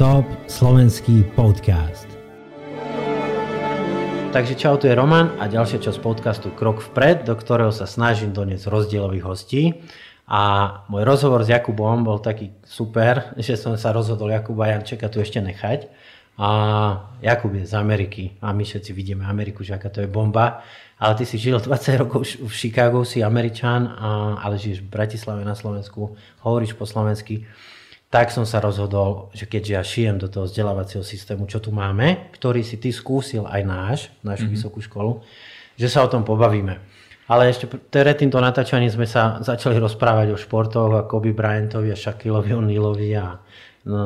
Top slovenský podcast. Takže čau, tu je Roman a ďalšia časť podcastu Krok vpred, do ktorého sa snažím doniesť rozdielových hostí. A môj rozhovor s Jakubom bol taký super, že som sa rozhodol Jakuba Jančeka tu ešte nechať. A Jakub je z Ameriky a my všetci vidíme Ameriku, že aká to je bomba. Ale ty si žil 20 rokov v Chicago, si Američan, ale žiješ v Bratislave na Slovensku, hovoríš po slovensky tak som sa rozhodol, že keďže ja šijem do toho vzdelávacieho systému, čo tu máme, ktorý si ty skúsil aj náš, našu mm-hmm. vysokú školu, že sa o tom pobavíme. Ale ešte pred týmto natáčaním sme sa začali rozprávať o športoch a Kobe Bryantovi a Shaquilovi O'Nealovi a no,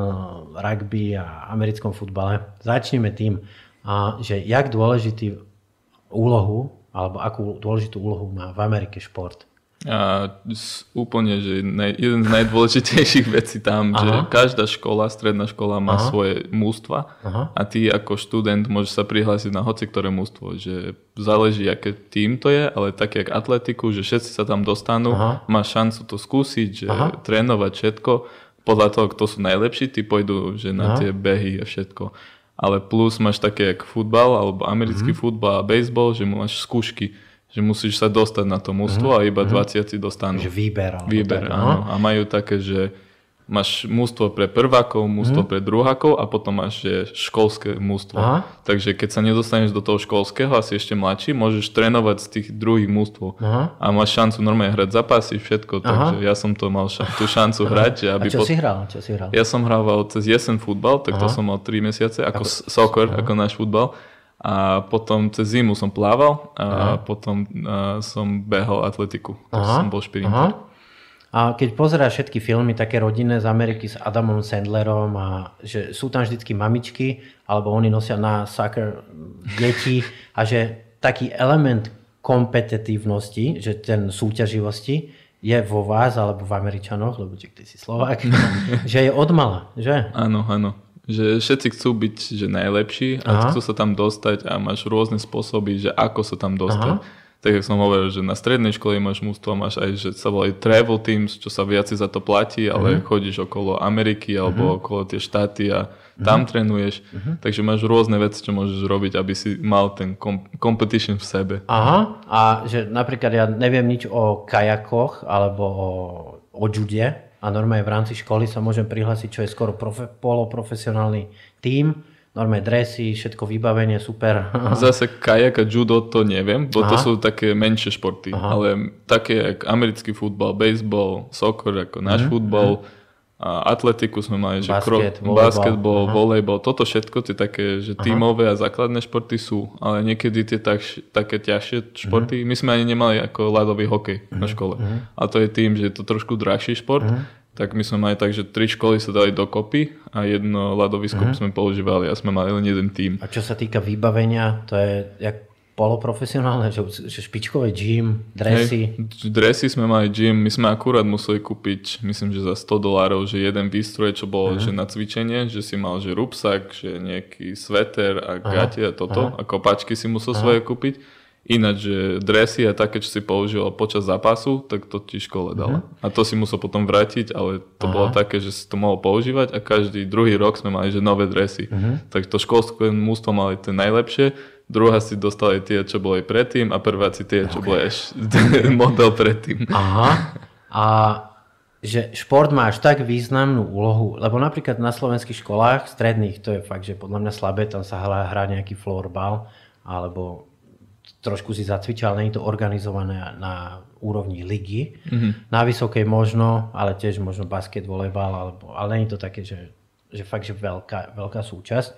rugby a americkom futbale. Začneme tým, a, že jak dôležitý úlohu, alebo akú dôležitú úlohu má v Amerike šport. A úplne, že jeden z najdôležitejších vecí tam, Aha. že každá škola, stredná škola má Aha. svoje mústva Aha. a ty ako študent môžeš sa prihlásiť na hoci ktoré mústvo, že záleží, aké tým to je, ale také jak atletiku, že všetci sa tam dostanú, Aha. máš šancu to skúsiť, že Aha. trénovať všetko, podľa toho, kto sú najlepší, ty pôjdu že na Aha. tie behy a všetko. Ale plus máš také jak futbal, alebo americký mm-hmm. futbal a baseball, že máš skúšky že musíš sa dostať na to mústvo mm-hmm. a iba 20 mhm. dostanú. Že výber. Výber, tak, áno. A majú také, že máš mústvo pre prvákov, mústvo mm. pre druhákov a potom máš že školské mústvo. Aha. Takže keď sa nedostaneš do toho školského a si ešte mladší, môžeš trénovať z tých druhých mústv a máš šancu normálne hrať zapasy, všetko. Aha. Takže ja som to mal ša- tú šancu hrať. Že aby a čo, pod... si hral? čo si hral? Ja som hrával cez jesen futbal, tak Aha. to som mal 3 mesiace, ako, ako soccer, Aha. ako náš futbal. A potom cez zimu som plával a Aha. potom a som behal atletiku. Aha. som bol špirinter. Aha. A keď pozeráš všetky filmy také rodinné z Ameriky s Adamom Sandlerom a že sú tam vždycky mamičky alebo oni nosia na soccer deti a že taký element kompetitívnosti, že ten súťaživosti je vo vás alebo v Američanoch, lebo ty si Slovák, že je odmala, že? Áno, áno že všetci chcú byť že najlepší a Aha. chcú sa tam dostať a máš rôzne spôsoby, že ako sa tam dostať. Aha. Tak jak som hovoril, že na strednej škole máš mústvo, máš aj, že sa volajú travel teams, čo sa viac za to platí, ale uh-huh. chodíš okolo Ameriky alebo uh-huh. okolo tie štáty a tam uh-huh. trénuješ. Uh-huh. Takže máš rôzne veci, čo môžeš robiť, aby si mal ten kom- competition v sebe. Aha, a že napríklad ja neviem nič o kajakoch alebo o, o jude, a normálne v rámci školy sa môžem prihlásiť, čo je skoro profe, poloprofesionálny tím, normálne dresy, všetko vybavenie, super. Zase kajak a judo to neviem, bo Aha. to sú také menšie športy, Aha. ale také ako americký futbal, baseball, soccer, ako náš mm futbal, a atletiku sme mali, že Basket, krok, basketball, volejbal, toto všetko tie také, že tímové a základné športy sú, ale niekedy tie tak, také ťažšie športy, uh-huh. my sme ani nemali ako ľadový hokej uh-huh. na škole. Uh-huh. A to je tým, že je to trošku drahší šport, uh-huh. tak my sme mali tak, že tri školy sa dali dokopy a jedno ľadovisko uh-huh. sme používali a sme mali len jeden tým. A čo sa týka vybavenia, to je jak poloprofesionálne, že, že špičkové gym, dresy. Hej, dresy sme mali gym, my sme akurát museli kúpiť, myslím, že za 100 dolárov, že jeden výstroj, čo bolo uh-huh. že na cvičenie, že si mal že rupsak, že nejaký sveter a gate a toto uh-huh. a kopačky si musel uh-huh. svoje kúpiť. Ináč, že dresy a také, čo si používal počas zápasu, tak to ti škole dala. Uh-huh. A to si musel potom vrátiť, ale to uh-huh. bolo také, že si to mohol používať a každý druhý rok sme mali, že nové dresy. Uh-huh. Tak to školské mústvo mali tie najlepšie druhá si dostali tie, čo boli predtým a prvá si tie, čo okay. boli model predtým. Aha. A že šport má až tak významnú úlohu, lebo napríklad na slovenských školách stredných, to je fakt, že podľa mňa slabé, tam sa hrá, hrá nejaký floorball, alebo trošku si zacvičil, ale nie je to organizované na úrovni ligy. Mm-hmm. Na vysokej možno, ale tiež možno basket, volejbal, alebo, ale nie je to také, že, že fakt, že veľká, veľká súčasť.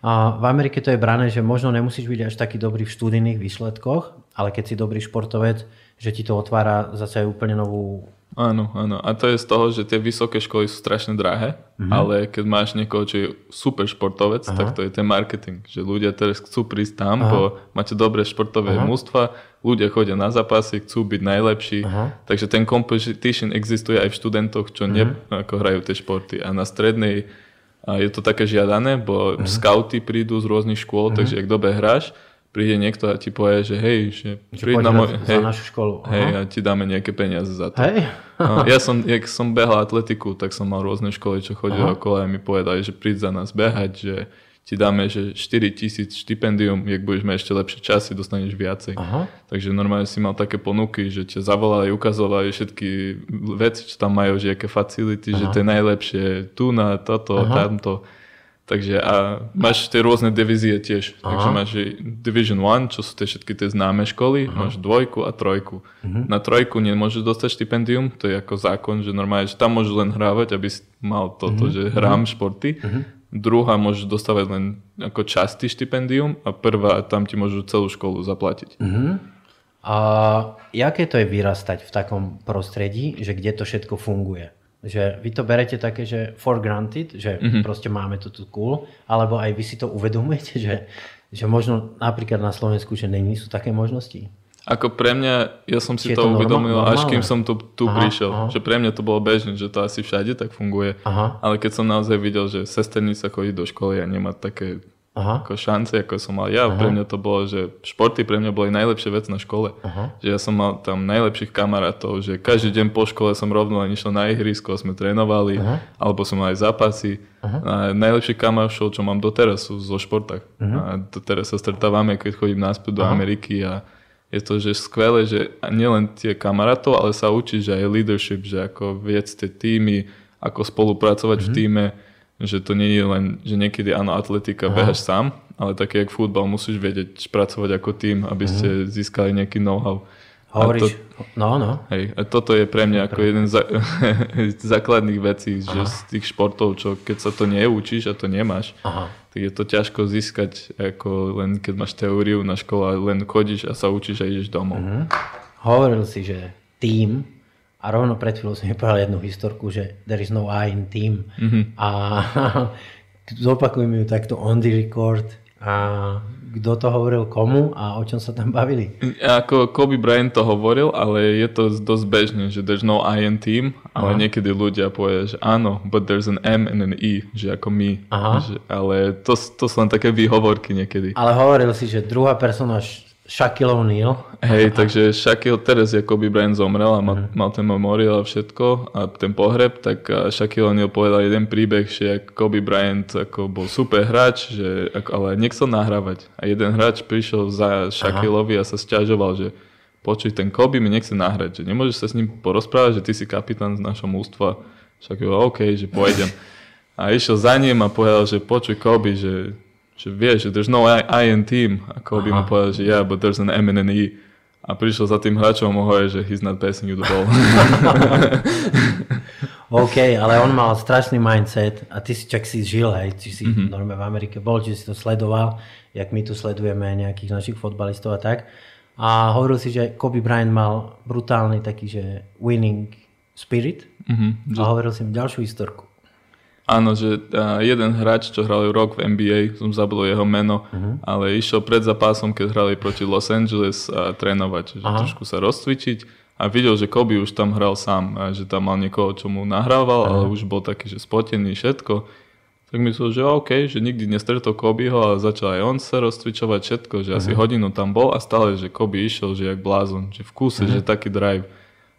A v Amerike to je brané, že možno nemusíš byť až taký dobrý v študijných výsledkoch, ale keď si dobrý športovec, že ti to otvára zase úplne novú... Áno, áno. A to je z toho, že tie vysoké školy sú strašne drahé, mm-hmm. ale keď máš niekoho, čo je super športovec, Aha. tak to je ten marketing. Že ľudia teraz chcú prísť tam, Aha. bo máte dobré športové Aha. mústva, ľudia chodia na zápasy, chcú byť najlepší, Aha. takže ten competition existuje aj v študentoch, čo ne, mhm. ako hrajú tie športy. A na strednej a je to také žiadané, bo uh-huh. scouty prídu z rôznych škôl, uh-huh. takže ak dobe hráš, príde niekto a ti povie, že hej, že príď na, môj, hej, našu školu. Aha. Hej, a ti dáme nejaké peniaze za to. Hej. no, ja som, jak som behal atletiku, tak som mal rôzne školy, čo chodili okolo a mi povedali, že príď za nás behať, že ti dáme, že 4 tisíc štipendium, jak budeš mať ešte lepšie časy, dostaneš viacej. Aha. Takže normálne si mal také ponuky, že ťa zavolali, ukazovali všetky veci, čo tam majú, že aké facility, Aha. že to je najlepšie tu na toto, Aha. tamto. Takže a máš tie rôzne divízie tiež. Aha. Takže máš Division 1, čo sú tie všetky tie známe školy, Aha. máš dvojku a trojku. Uh-huh. Na trojku nemôžeš dostať štipendium, to je ako zákon, že normálne, že tam môžeš len hrávať, aby si mal toto, uh-huh. že hrám uh-huh. športy. Uh-huh. Druhá môžeš dostávať len ako časti štipendium a prvá, tam ti môžu celú školu zaplatiť. Uh-huh. A jaké to je vyrastať v takom prostredí, že kde to všetko funguje? Že vy to berete také, že for granted, že mm-hmm. proste máme to tu cool, alebo aj vy si to uvedomujete, že, že možno napríklad na Slovensku, že není sú také možnosti? Ako pre mňa, ja som si to, to uvedomil, normálne? až kým som tu, tu aha, prišiel. Aha. Že pre mňa to bolo bežné, že to asi všade tak funguje. Aha. Ale keď som naozaj videl, že sesternica chodí do školy a nemá také Aha. ako šance, ako som mal ja. Aha. Pre mňa to bolo, že športy pre mňa boli najlepšie vec na škole. Aha. Že ja som mal tam najlepších kamarátov, že každý deň po škole som rovno len išiel na ihrisko, sme trénovali, Aha. alebo som mal aj zápasy. Aha. A najlepší kamaršov, čo mám doteraz, sú zo športách. Aha. A doteraz sa stretávame, keď chodím naspäť do Aha. Ameriky a je to že skvelé, že nielen tie kamarátov, ale sa učíš aj leadership, že ako viec tie týmy, ako spolupracovať Aha. v mhm. týme že to nie je len, že niekedy áno, atletika, Aha. behaš sám, ale také jak futbal musíš vedieť spracovať ako tým, aby ste uh-huh. získali nejaký know-how. Hovoríš, to, no, no. Hej, a toto je pre mňa ako jeden z základných vecí, Aha. že z tých športov, čo keď sa to neučíš a to nemáš, Aha. tak je to ťažko získať, ako len keď máš teóriu na škole, len chodíš a sa učíš a ideš domov. Uh-huh. Hovoril si, že tým a rovno pred chvíľou som mi povedal jednu historku, že there is no I in team. Mm-hmm. A zopakujem ju takto on the record. A kto to hovoril komu a o čom sa tam bavili? Ako Kobe Bryant to hovoril, ale je to dosť bežné, že there's no I in team, ale Aha. niekedy ľudia povedia, že áno, but there's an M and an E, že ako my. Aha. Že, ale to, to sú len také výhovorky niekedy. Ale hovoril si, že druhá persona Shaquille O'Neal. Hej, takže Shaquille teraz, ako by Brian zomrel a mal, uh-huh. mal ten memorial a všetko a ten pohreb, tak Shaquille O'Neal povedal jeden príbeh, že Kobe Bryant ako bol super hráč, že, ako, ale nechcel nahrávať. A jeden hráč prišiel za Shaquilleovi a sa stiažoval, že počuj, ten Kobe mi nechce nahrať, že nemôžeš sa s ním porozprávať, že ty si kapitán z našho mústva. Shaquille, OK, že pôjdem. A išiel za ním a povedal, že počuj Kobe, že že vieš, že there's no I, in team. Ako by mu povedal, že yeah, but there's an M and an E. A prišiel za tým hráčom a hovorí, že he's not passing you the ball. OK, ale on mal strašný mindset a ty si čak si žil, hej, či si mm-hmm. normálne v Amerike bol, či si to sledoval, jak my tu sledujeme nejakých našich fotbalistov a tak. A hovoril si, že Kobe Bryant mal brutálny taký, že winning spirit mm-hmm. a hovoril si mi ďalšiu historku. Áno, že jeden hráč, čo hral rok v NBA, som zabudol jeho meno, uh-huh. ale išiel pred zápasom, keď hrali proti Los Angeles a trénovať, že Aha. trošku sa rozcvičiť a videl, že Kobe už tam hral sám, a že tam mal niekoho, čo mu nahrával, uh-huh. ale už bol taký, že spotený všetko. Tak myslel, že OK, že nikdy nestretol Kobeho, ale začal aj on sa rozcvičovať všetko, že uh-huh. asi hodinu tam bol a stále, že Kobe išiel, že jak blázon, že v kúse, uh-huh. že taký drive.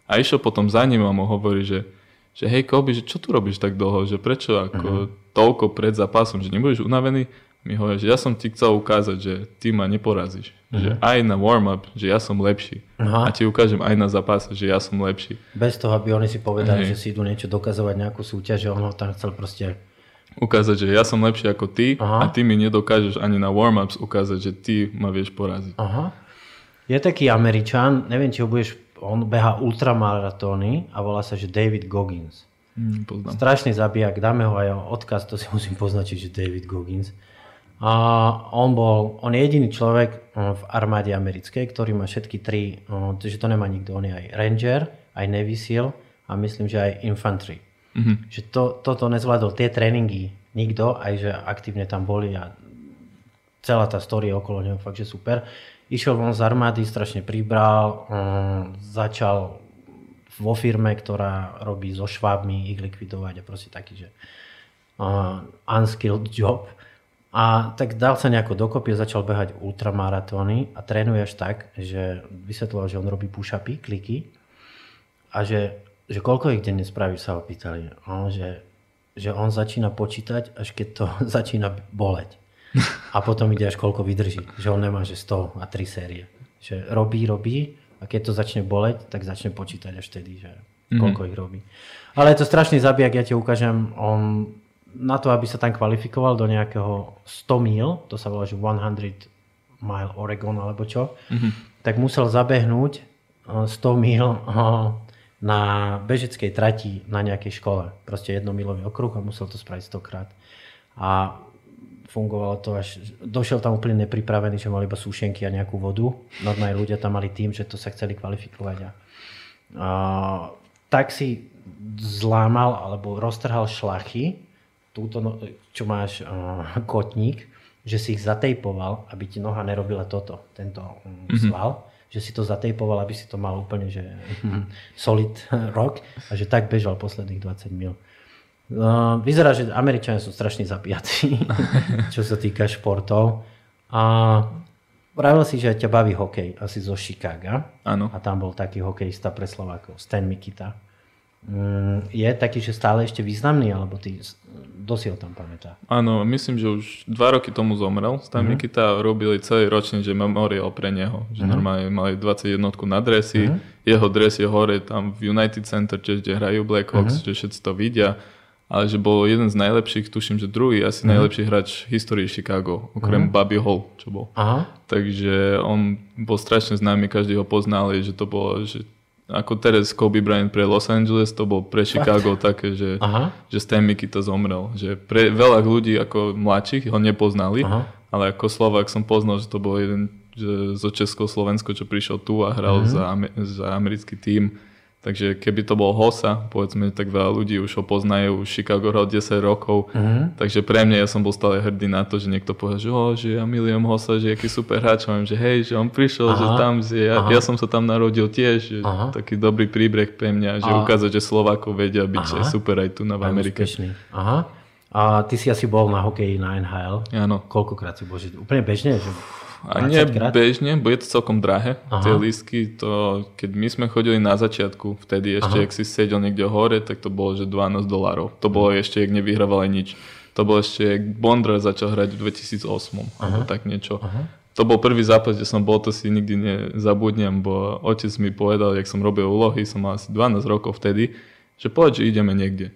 A išiel potom za ním a mu hovorí, že že hej Kobe, že čo tu robíš tak dlho, že prečo ako uh-huh. toľko pred zápasom, že nebudeš unavený? Mi hovorí, že ja som ti chcel ukázať, že ty ma neporazíš. Uh-huh. Že aj na warm-up, že ja som lepší. Uh-huh. A ti ukážem aj na zápase, že ja som lepší. Bez toho, aby oni si povedali, uh-huh. že si idú niečo dokazovať, nejakú súťaž, že on ho tam chcel proste ukázať, že ja som lepší ako ty Aha. a ty mi nedokážeš ani na warm-ups ukázať, že ty ma vieš poraziť. Aha. Je taký Američan, neviem, či ho budeš on beha ultramaratóny a volá sa, že David Goggins. Mm, Strašný zabijak, dáme ho aj odkaz, to si musím poznačiť, že David Goggins. A on bol, on je jediný človek eh, v armáde americkej, ktorý má všetky tri, eh, že to nemá nikto, on je aj ranger, aj Navy SEAL a myslím, že aj infantry. Mm-hmm. Že to, toto nezvládol tie tréningy nikto, aj že aktívne tam boli a celá tá story okolo neho fakt, že super. Išiel von z armády, strašne pribral, um, začal vo firme, ktorá robí so švábmi ich likvidovať a proste taký, že unskilled job. A tak dal sa nejako dokopy, začal behať ultramaratóny a trénuje až tak, že vysvetloval, že on robí push-upy, kliky a že, že koľko ich denne spraví, sa ho pýtali. On, že, že on začína počítať, až keď to začína boleť. A potom ide až koľko vydrží. Že on nemá, že 100 a 3 série. Že robí, robí a keď to začne boleť, tak začne počítať až vtedy, že mhm. koľko mm-hmm. ich robí. Ale je to strašný zabijak, ja ti ukážem, on na to, aby sa tam kvalifikoval do nejakého 100 mil, to sa volá, že 100 mile Oregon alebo čo, mm-hmm. tak musel zabehnúť 100 eh, mil eh, na bežeckej trati na nejakej škole. Proste jednomilový okruh a musel to spraviť 100 krát. A fungovalo to až... Došiel tam úplne nepripravený, že mal iba súšenky a nejakú vodu. Normálne ľudia tam mali tým, že to sa chceli kvalifikovať. A, a tak si zlámal alebo roztrhal šlachy túto, no, čo máš uh, kotník, že si ich zatejpoval, aby ti noha nerobila toto, tento mm-hmm. sval, že si to zatejpoval, aby si to mal úplne že solid rok a že tak bežal posledných 20 mil. Uh, vyzerá, že Američania sú strašne zapijatí, čo sa týka športov. A Vravil si, že ťa baví hokej, asi zo Chicaga. Áno. A tam bol taký hokejista pre Slovákov, Stan Mikita. Mm, je taký, že stále ešte významný, alebo ty dosiel tam pamätá? Áno, myslím, že už dva roky tomu zomrel. Stan uh-huh. Mikita robili celý ročný, že memorial pre neho. Že uh-huh. normálne mali 21 na dresy, uh-huh. jeho dres je hore tam v United Center, čiže kde hrajú Blackhawks, uh-huh. že všetci to vidia. Ale že bol jeden z najlepších, tuším, že druhý asi uh-huh. najlepší hráč v histórii Chicago, okrem uh-huh. Bobby Hall, čo bol. Uh-huh. Takže on bol strašne známy, každý ho poznal, že to bolo, že ako teraz Kobe Bryant pre Los Angeles, to bol pre Chicago také, že, Aha. že Stan to zomrel. Že pre veľa ľudí ako mladších ho nepoznali, Aha. ale ako Slovak som poznal, že to bol jeden že zo Československo, čo prišiel tu a hral Aha. za, za americký tím Takže keby to bol Hosa, povedzme, tak veľa ľudí už ho poznajú, už Chicago hral 10 rokov, uh-huh. takže pre mňa ja som bol stále hrdý na to, že niekto povie, že, oh, že ja milujem Hosa, že aký super hráč, mám, že hej, že on prišiel, Aha. že tam, že ja, ja som sa tam narodil tiež, že Aha. taký dobrý príbreh pre mňa, že Aha. ukázať, že Slovákov vedia byť Aha. super aj tu na v Amerike. Aha. A ty si asi bol na hokeji na NHL. Áno. Koľkokrát si bol? Úplne bežne? Že a nie krát? bežne, bo je to celkom drahé. Aha. Tie lístky, to, keď my sme chodili na začiatku, vtedy ešte, Aha. ak si sedel niekde hore, tak to bolo, že 12 dolárov. To bolo mhm. ešte, ak nevyhrával aj nič. To bolo ešte, ak Bondra začal hrať v 2008, Aha. alebo tak niečo. Aha. To bol prvý zápas, kde som bol, to si nikdy nezabudnem, bo otec mi povedal, jak som robil úlohy, som mal asi 12 rokov vtedy, že poď, že ideme niekde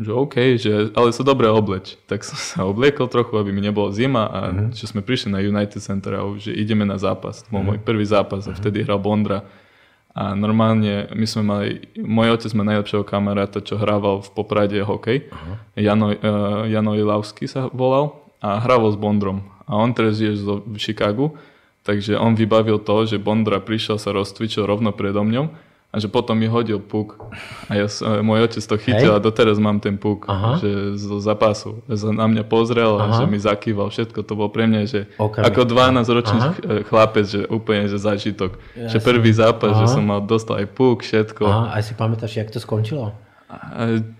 že OK, že, ale sa dobre obleč. Tak som sa obliekol trochu, aby mi nebolo zima a uh-huh. že sme prišli na United Center a už že ideme na zápas. To bol uh-huh. môj prvý zápas a vtedy hral Bondra. A normálne my sme mali, môj otec má najlepšieho kamaráta, čo hrával v Poprade hokej. Uh-huh. Jano, uh, Jano Ilavský sa volal a hrával s Bondrom. A on teraz je v Chicagu, takže on vybavil to, že Bondra prišiel sa rozcvičil rovno predo mňou a že potom mi hodil puk a ja, môj otec to chytil Hej. a doteraz mám ten puk, Aha. že z zápasu. Že na mňa pozrel a že mi zakýval všetko. To bol pre mňa, že okay. ako 12-ročný chlapec, že úplne že zažitok. Ja že prvý zápas, Aha. že som mal dostal aj puk, všetko. Aha. A si pamätáš, jak to skončilo?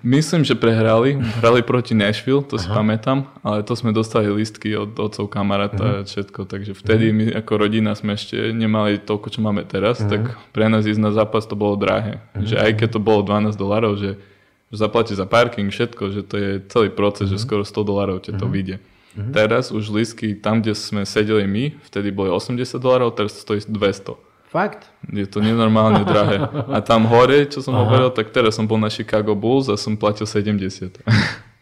Myslím, že prehrali. Hrali proti Nashville, to Aha. si pamätám, ale to sme dostali listky od otcov kamaráta a všetko, takže vtedy my ako rodina sme ešte nemali toľko, čo máme teraz, uh-huh. tak pre nás ísť na zápas to bolo drahé. Uh-huh. Že aj keď to bolo 12 dolarov, že, že zaplatíš za parking, všetko, že to je celý proces, uh-huh. že skoro 100 dolarov ťa to uh-huh. vyjde. Uh-huh. Teraz už listky tam, kde sme sedeli my, vtedy boli 80 dolarov, teraz to stojí 200. Fakt? Je to nenormálne drahé. A tam hore, čo som Aha. hovoril, tak teraz som bol na Chicago Bulls a som platil 70.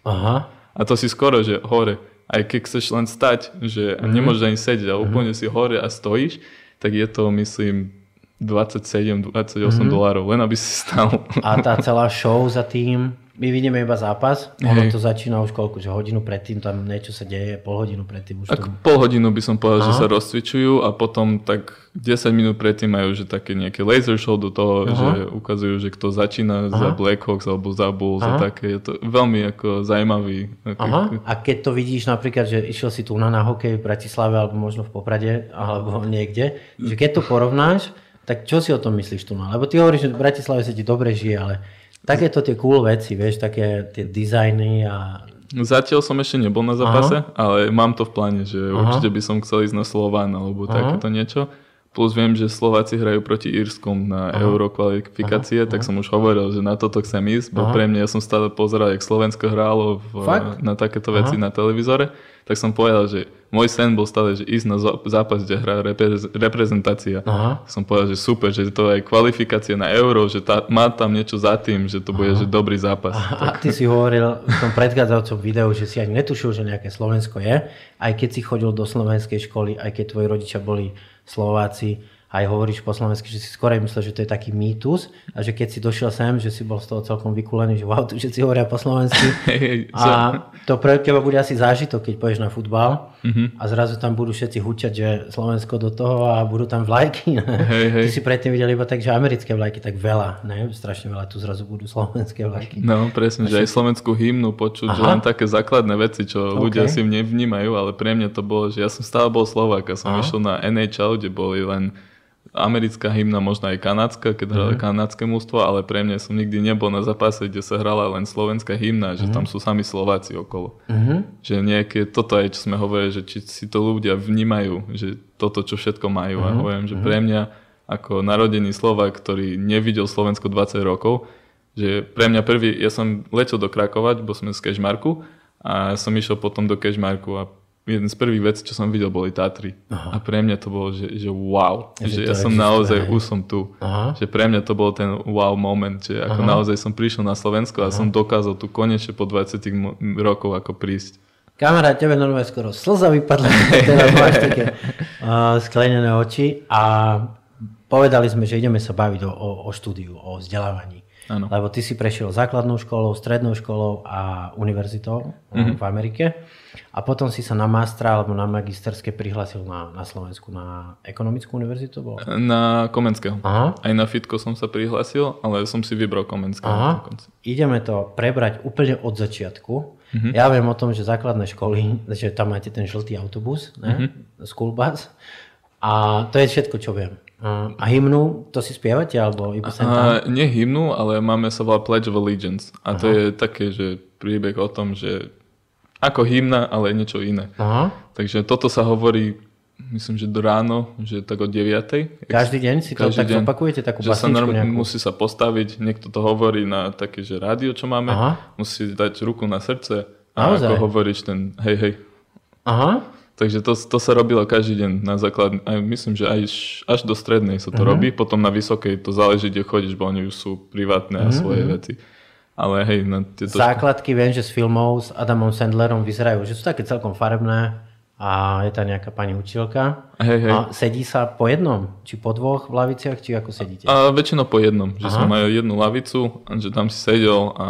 Aha. A to si skoro, že hore. Aj keď chceš len stať, že mm-hmm. nemôžeš ani sedieť, ale mm-hmm. úplne si hore a stojíš, tak je to, myslím, 27-28 mm-hmm. dolárov, len aby si stal. A tá celá show za tým, my vidíme iba zápas, ono to začína už koľko, že hodinu predtým tam niečo sa deje, pol hodinu predtým už to... pol hodinu by som povedal, Aha. že sa rozcvičujú a potom tak 10 minút predtým majú že také nejaké laser show do toho, Aha. že ukazujú, že kto začína Aha. za Blackhawks alebo za Bulls Aha. a také. Je to veľmi ako zaujímavý. Ako... Aha. A keď to vidíš napríklad, že išiel si tu na, na hokej v Bratislave alebo možno v Poprade alebo niekde, že keď to porovnáš, tak čo si o tom myslíš tu? Lebo ty hovoríš, že v Bratislave sa ti dobre žije, ale takéto tie cool veci, vieš, také tie dizajny a Zatiaľ som ešte nebol na zápase, Aha. ale mám to v pláne, že Aha. určite by som chcel ísť na Slován alebo Aha. takéto niečo. Plus viem, že Slováci hrajú proti Írskom na Aha. euro kvalifikácie, Aha. tak som už hovoril, že na toto chcem ísť, bo Aha. pre mňa ja som stále pozeral, jak Slovensko hrálo v, na takéto veci Aha. na televízore, tak som povedal, že môj sen bol stále, že ísť na zápas, kde hrá reprezentácia. Aha. Som povedal, že super, že to je kvalifikácia na euro, že tá, má tam niečo za tým, že to bude že dobrý zápas. A, a ty si hovoril v tom predchádzajúcom videu, že si ani netušil, že nejaké Slovensko je, aj keď si chodil do slovenskej školy, aj keď tvoji rodičia boli Slováci, aj hovoríš po slovensky, že si skôr myslel, že to je taký mýtus a že keď si došiel sem, že si bol z toho celkom vykulený, že wow, tu všetci hovoria po slovensky. a to pre teba bude asi zážitok, keď pôjdeš na futbal uh-huh. a zrazu tam budú všetci hučať, že Slovensko do toho a budú tam vlajky. Hej, hej. Ty si predtým videl iba tak, že americké vlajky tak veľa, ne? strašne veľa, tu zrazu budú slovenské vlajky. No presne, že aj slovenskú hymnu počuť, Aha. že len také základné veci, čo okay. ľudia si nevnímajú, ale pre mňa to bolo, že ja som stále bol Slovák a som Aha. išiel na NHL, kde boli len americká hymna, možno aj kanadská, keď hrali mm. kanadské mústvo, ale pre mňa som nikdy nebol na zápase, kde sa hrala len slovenská hymna, že mm. tam sú sami Slováci okolo. Mm. Že nejaké, toto aj, čo sme hovorili, že či si to ľudia vnímajú, že toto, čo všetko majú. Mm. A mhm. hovorím, že pre mhm. mňa ako narodený Slovák, ktorý nevidel Slovensko 20 rokov, že pre mňa prvý, ja som letel do Krakovať, bo sme z Kešmarku a som išiel potom do Kešmarku a jeden z prvých vecí, čo som videl, boli Tatry. Aha. A pre mňa to bolo, že, že wow. Že, že ja som naozaj, už som tu. Aha. Že pre mňa to bol ten wow moment, že ako Aha. naozaj som prišiel na Slovensko a Aha. som dokázal tu konečne po 20 rokov ako prísť. Kamarát, tebe normálne skoro slza vypadla, teraz máš také uh, sklenené oči a povedali sme, že ideme sa baviť o, o, o štúdiu, o vzdelávaní. Ano. Lebo ty si prešiel základnou školou, strednou školou a univerzitou mm-hmm. v Amerike. A potom si sa na mastra alebo na magisterské prihlásil na, na Slovensku na ekonomickú univerzitu? Bol? Na Komenského. Aha. Aj na Fitko som sa prihlásil, ale som si vybral Komenského. Aha. Ideme to prebrať úplne od začiatku. Mm-hmm. Ja viem o tom, že základné školy, že tam máte ten žltý autobus, ne? Mm-hmm. school bus. A to je všetko, čo viem. A hymnu, to si spievate, alebo iba sem tam? nie hymnu, ale máme sa volá Pledge of Allegiance. A Aha. to je také, že príbeh o tom, že ako hymna, ale niečo iné. Aha. Takže toto sa hovorí, myslím, že do ráno, že tak od 9. Každý deň si to tak deň, opakujete, takú že sa norm, Musí sa postaviť, niekto to hovorí na také, že rádio, čo máme, Aha. musí dať ruku na srdce a Naozaj? ako hovoríš ten hej, hej. Aha. Takže to, to sa robilo každý deň na základ, aj myslím, že aj až do strednej sa to uh-huh. robí, potom na vysokej to záleží, kde chodíš, bo oni už sú privátne uh-huh. a svoje uh-huh. veci. Ale hej, na tieto... Základky viem, že z filmov s Adamom Sandlerom vyzerajú, že sú také celkom farebné a je tam nejaká pani učiteľka. Hej, hej. A sedí sa po jednom? Či po dvoch v laviciach, či ako sedíte? A väčšinou po jednom, že sme mali jednu lavicu, že tam si sedel a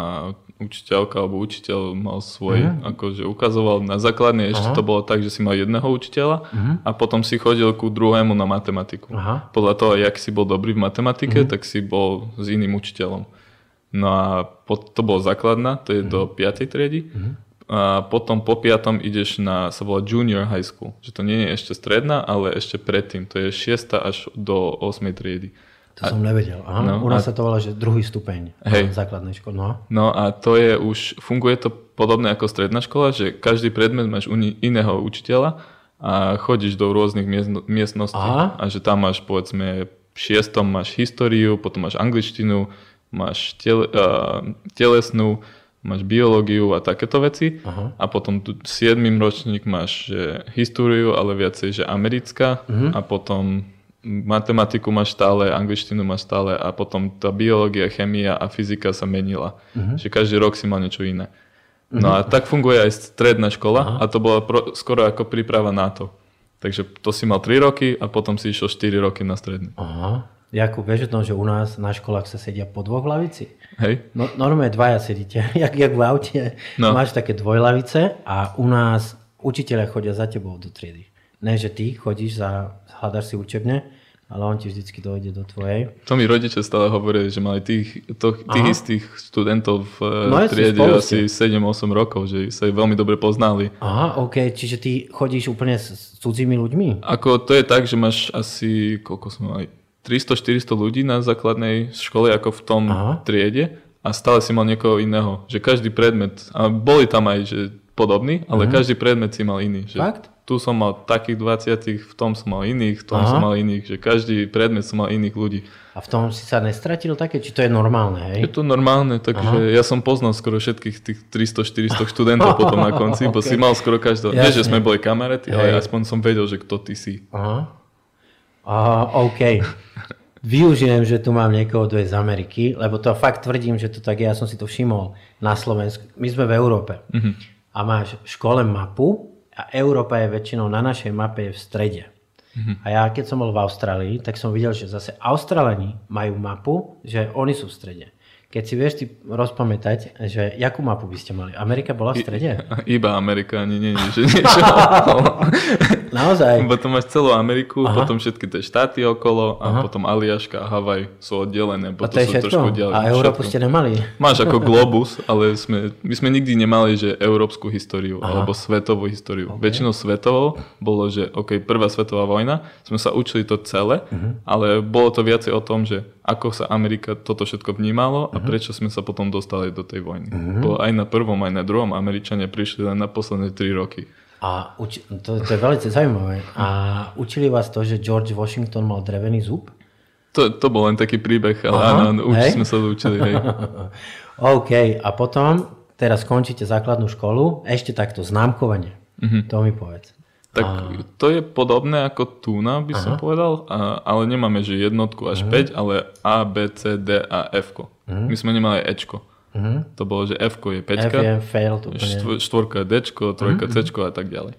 učiteľka alebo učiteľ mal svoj, uh-huh. akože ukazoval na základnej, ešte uh-huh. to bolo tak, že si mal jedného učiteľa uh-huh. a potom si chodil ku druhému na matematiku. Uh-huh. Podľa toho, jak si bol dobrý v matematike, uh-huh. tak si bol s iným učiteľom. No a to bolo základná, to je mm. do 5. Mhm. triedy. Mm. A potom po 5. ideš na, sa volá junior high school. Že to nie je ešte stredná, ale ešte predtým. To je 6. až do 8. triedy. To a, som nevedel. Aha, no, u nás a, sa to volá, že druhý stupeň hej. základnej školy. No. no a to je už, funguje to podobne ako stredná škola, že každý predmet máš u iného učiteľa a chodíš do rôznych miestností. Aha. A že tam máš povedzme v šiestom máš históriu, potom máš angličtinu, máš tele, uh, telesnú, máš biológiu a takéto veci. Aha. A potom tu 7. ročník máš že históriu, ale viacej, že americká. Uh-huh. A potom matematiku máš stále, angličtinu máš stále a potom tá biológia, chemia a fyzika sa menila. Uh-huh. Že každý rok si mal niečo iné. Uh-huh. No a tak funguje aj stredná škola Aha. a to bola pro, skoro ako príprava na to. Takže to si mal 3 roky a potom si išiel 4 roky na strednú. Aha. Jakub, vieš o tom, že u nás na školách sa sedia po dvoch lavici? Hej. No, normálne dvaja sedíte, jak, jak v aute. No. Máš také dvojlavice a u nás učiteľia chodia za tebou do triedy. Ne, že ty chodíš za, hľadaš si učebne, ale on ti vždycky dojde do tvojej. To mi rodiče stále hovorili, že mali tých, to, tých istých študentov v no, triede asi 7-8 rokov, že sa ich veľmi dobre poznali. Aha, ok, čiže ty chodíš úplne s, s cudzími ľuďmi? Ako to je tak, že máš asi, koľko sme mali, 300-400 ľudí na základnej škole ako v tom Aha. triede a stále si mal niekoho iného. Že každý predmet, a boli tam aj že podobný, ale uh-huh. každý predmet si mal iný. Že Fakt? Tu som mal takých 20, v tom som mal iných, v tom Aha. som mal iných, že každý predmet som mal iných ľudí. A v tom si sa nestratil také, či to je normálne, hej? Je to normálne, takže Aha. ja som poznal skoro všetkých tých 300-400 študentov potom na konci, okay. bo si mal skoro každého. Nie, že sme boli kamaráti, ale aspoň som vedel, že kto ty si. Aha. Aha, OK. Využijem, že tu mám niekoho, kto je z Ameriky, lebo to fakt tvrdím, že to tak je, ja som si to všimol na Slovensku. My sme v Európe. Uh-huh. A máš v škole mapu a Európa je väčšinou na našej mape je v strede. Mm-hmm. A ja keď som bol v Austrálii, tak som videl, že zase Austrálani majú mapu, že oni sú v strede. Keď si vieš ty rozpamätať, že jakú mapu by ste mali? Amerika bola v strede? I, iba Amerika, ani nie, že niečo. Naozaj? Potom máš celú Ameriku, Aha. potom všetky tie štáty okolo a Aha. potom Aliaška a Havaj sú oddelené. A to je všetko? Trošku ďalej, a Európu všetko. ste nemali? Máš ako globus, ale sme, my sme nikdy nemali, že európsku históriu Aha. alebo svetovú históriu. Okay. Väčšinou svetovou bolo, že OK, prvá svetová vojna, sme sa učili to celé, uh-huh. ale bolo to viacej o tom, že ako sa Amerika toto všetko vnímalo a uh-huh. prečo sme sa potom dostali do tej vojny. Uh-huh. Bo aj na prvom, aj na druhom Američania prišli len na posledné 3 roky. A uči- to, to je veľmi zaujímavé. A učili vás to, že George Washington mal drevený zub? To, to bol len taký príbeh, ale Aha, áno, už hej? sme sa učili. Hej. OK, a potom teraz skončíte základnú školu, ešte takto známkovanie. Uh-huh. To mi povedz. Tak to je podobné ako Tuna, by Aha. som povedal, a, ale nemáme, že jednotku až uh-huh. 5, ale A, B, C, D a F. Uh-huh. My sme nemali Ečko. Uh-huh. To bolo, že F je 5, F je failed úplne. štvorka je D, trojka uh-huh. C a tak ďalej.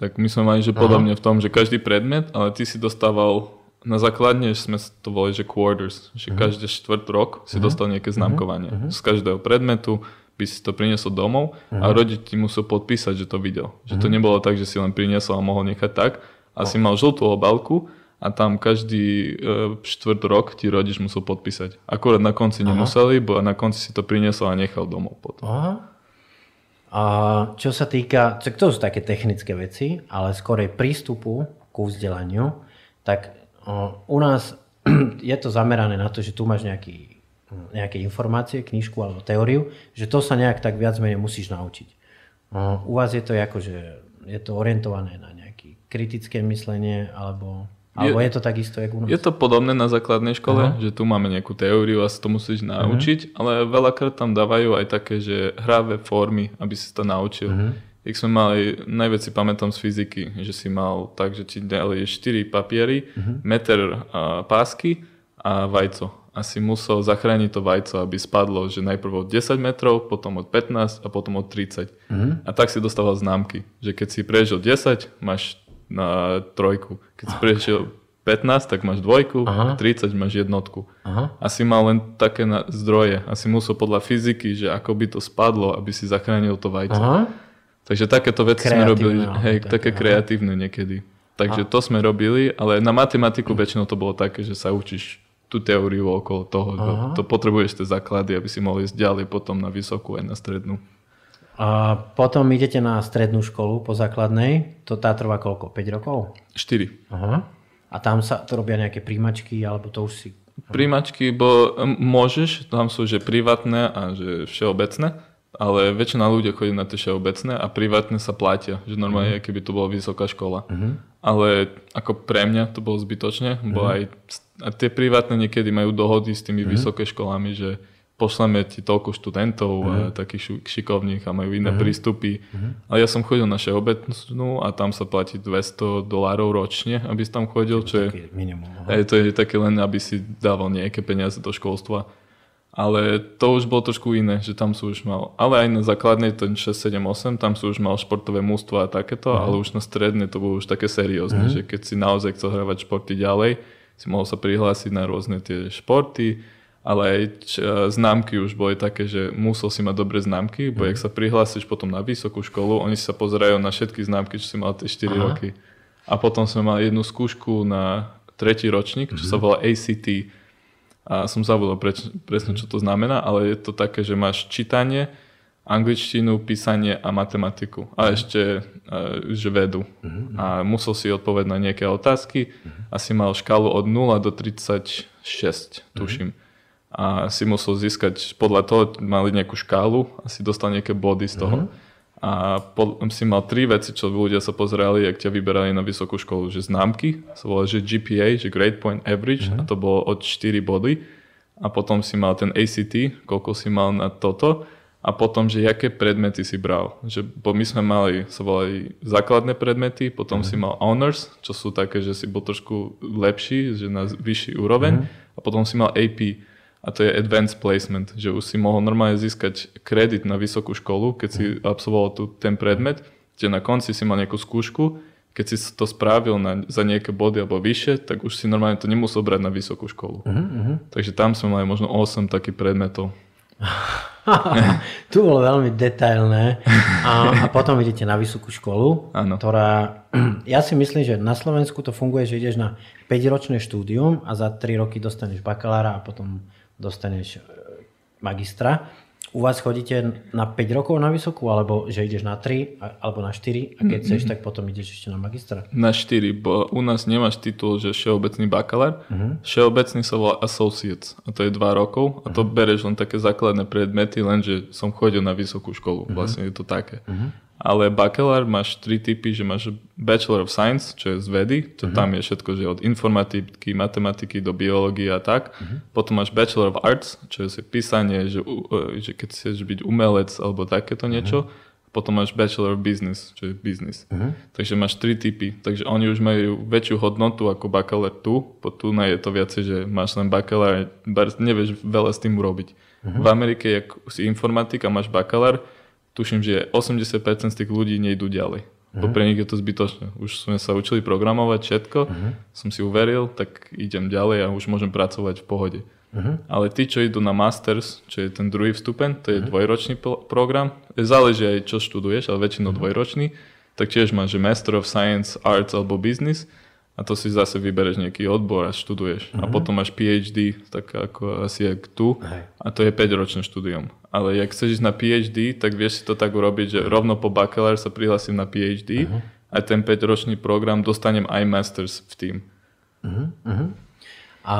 Tak my sme mali, že podobne uh-huh. v tom, že každý predmet, ale ty si dostával na základne sme to volali, že quarters, že uh-huh. každý štvrt rok si uh-huh. dostal nejaké známkovanie uh-huh. z každého predmetu, by si to priniesol domov uh-huh. a mhm. rodič ti musel podpísať, že to videl. Že uh-huh. to mhm. nebolo tak, že si len priniesol a mohol nechať tak. A si mal žltú obálku a tam každý e, štvrt rok ti rodič musel podpísať. Akorát na konci Aha. nemuseli, bo na konci si to priniesol a nechal domov potom. Aha. A čo sa týka, to sú také technické veci, ale skorej prístupu ku vzdelaniu, tak o, u nás je to zamerané na to, že tu máš nejaký nejaké informácie, knižku alebo teóriu, že to sa nejak tak viac menej musíš naučiť. U vás je to ako, že je to orientované na nejaké kritické myslenie alebo alebo je, je to takisto, jak u nás? Je to podobné na základnej škole, Aha. že tu máme nejakú teóriu a sa to musíš naučiť, uh-huh. ale veľakrát tam dávajú aj také, že hravé formy, aby si to naučil. Uh-huh. Jak sme mali, najviac si pamätám z fyziky, že si mal tak, že ti dali 4 papiery, uh-huh. meter a pásky a vajco asi musel zachrániť to vajco, aby spadlo, že najprv od 10 metrov, potom od 15 a potom od 30. Mm-hmm. A tak si dostával známky, že keď si prežil 10, máš na trojku. Keď si prežil 15, tak máš dvojku, Aha. 30 máš jednotku. Aha. Asi mal len také na zdroje. Asi musel podľa fyziky, že ako by to spadlo, aby si zachránil to vajco. Aha. Takže takéto veci sme robili, hej, také, také kreatívne niekedy. Takže Aha. to sme robili, ale na matematiku väčšinou to bolo také, že sa učíš tú teóriu okolo toho. Aha. To potrebuješ tie základy, aby si mohli ísť ďalej potom na vysokú aj na strednú. A potom idete na strednú školu po základnej. To tá trvá koľko? 5 rokov? 4. Aha. A tam sa to robia nejaké príjmačky, alebo to už si... Príjmačky, bo môžeš, tam sú že privátne a že všeobecné, ale väčšina ľudí chodí na tie všeobecné a privátne sa platia, že normálne, uh-huh. keby to bola vysoká škola. Uh-huh. Ale ako pre mňa to bolo zbytočne, bo uh-huh. aj a tie privátne niekedy majú dohody s tými mm-hmm. vysoké školami, že pošleme ti toľko študentov, mm-hmm. takých šikovných a majú iné mm-hmm. prístupy. Mm-hmm. Ale ja som chodil na všeobecnú a tam sa platí 200 dolárov ročne, aby si tam chodil, čo je, minimum, je, to je také len, aby si dával nejaké peniaze do školstva. Ale to už bolo trošku iné, že tam sú už mal, ale aj na základnej ten 6, 7, 8, tam sú už mal športové mústva a takéto, uh-huh. ale už na strednej to bolo už také seriózne, uh-huh. že keď si naozaj chcel hravať športy ďalej, si mohol sa prihlásiť na rôzne tie športy, ale aj č- e, známky už boli také, že musel si mať dobré známky, bo mm. ak sa prihlásiš potom na vysokú školu, oni sa pozerajú na všetky známky, čo si mal tie 4 Aha. roky. A potom sme mali jednu skúšku na tretí ročník, čo mm. sa mhm. volá ACT. A som zabudol preč, presne, čo to znamená, ale je to také, že máš čítanie, angličtinu, písanie a matematiku. A ešte uh, že vedu. Uh-huh. A musel si odpovedať na nejaké otázky. Uh-huh. Asi mal škálu od 0 do 36, tuším. Uh-huh. a si musel získať, podľa toho mali nejakú škálu a si dostal nejaké body z toho. Mm-hmm. A po, si mal tri veci, čo ľudia sa pozerali, ak ťa vyberali na vysokú školu. Že známky, sa volá, že GPA, že Grade Point Average, mm-hmm. a to bolo od 4 body. A potom si mal ten ACT, koľko si mal na toto. A potom, že aké predmety si bral. Že, bo my sme mali, sa volali základné predmety, potom mm-hmm. si mal honors, čo sú také, že si bol trošku lepší, že na vyšší úroveň. Mm-hmm. A potom si mal AP, a to je advanced placement, že už si mohol normálne získať kredit na vysokú školu, keď si absolvoval tu ten predmet, že na konci si mal nejakú skúšku, keď si to spravil na, za nejaké body alebo vyššie, tak už si normálne to nemusel brať na vysokú školu. Uh-huh. Takže tam sme mali možno 8 takých predmetov. tu bolo veľmi detailné. A, a potom idete na vysokú školu, ano. ktorá... Ja si myslím, že na Slovensku to funguje, že ideš na 5-ročné štúdium a za 3 roky dostaneš bakalára a potom dostaneš e, magistra. U vás chodíte na 5 rokov na vysokú, alebo že ideš na 3, alebo na 4 a keď mm-hmm. chceš, tak potom ideš ešte na magistra? Na 4, bo u nás nemáš titul, že všeobecný bakalár. Mm-hmm. Všeobecný sa volá associates a to je 2 rokov a to mm-hmm. bereš len také základné predmety, lenže som chodil na vysokú školu, mm-hmm. vlastne je to také. Mm-hmm ale bakalár máš tri typy, že máš Bachelor of Science, čo je z vedy, to uh-huh. tam je všetko, že od informatiky, matematiky do biológie a tak. Uh-huh. Potom máš Bachelor of Arts, čo je písanie, že, že keď chceš byť umelec alebo takéto niečo. Uh-huh. Potom máš Bachelor of Business, čo je business. Uh-huh. Takže máš tri typy. Takže oni už majú väčšiu hodnotu ako bakalár tu. Po tu je to viacej, že máš len bakalár, nevieš veľa s tým urobiť. Uh-huh. V Amerike, ak si informatik a máš bakalár, tuším, že 80% z tých ľudí nejdú ďalej. Uh-huh. pre nich je to zbytočné. Už sme sa učili programovať všetko, uh-huh. som si uveril, tak idem ďalej a už môžem pracovať v pohode. Uh-huh. Ale tí, čo idú na Masters, čo je ten druhý vstupen, to je uh-huh. dvojročný program. Záleží aj, čo študuješ, ale väčšinou uh-huh. dvojročný. Tak tiež máš, že Master of Science, Arts alebo Business a to si zase vybereš nejaký odbor a študuješ. Uh-huh. A potom máš PhD, tak ako asi jak tu. Uh-huh. A to je 5-ročné štúdium. Ale ak chceš ísť na PhD, tak vieš si to tak urobiť, že rovno po bakalár sa prihlasím na PhD uh-huh. a ten 5-ročný program dostanem aj Masters v tým. Uh-huh. Uh-huh. A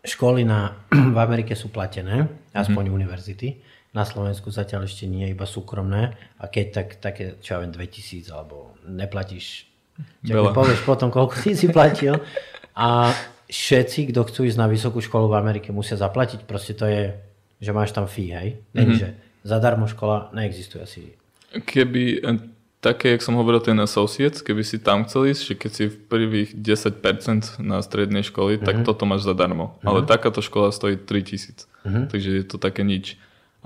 školy na, v Amerike sú platené, aspoň uh-huh. univerzity. Na Slovensku zatiaľ ešte nie, iba súkromné. A keď tak také, čo ja viem, 2000 alebo neplatíš mi povieš potom, koľko si si platil. A všetci, kto chcú ísť na vysokú školu v Amerike, musia zaplatiť. Proste to je, že máš tam fee, hej? Není, mm-hmm. že zadarmo škola neexistuje asi. Keby, e, také, jak som hovoril, ten associates, keby si tam chcel ísť, že keď si v prvých 10% na strednej školy, mm-hmm. tak mhm. toto máš zadarmo. Mm-hmm. Ale takáto škola stojí 3000. Mm-hmm. Takže je to také nič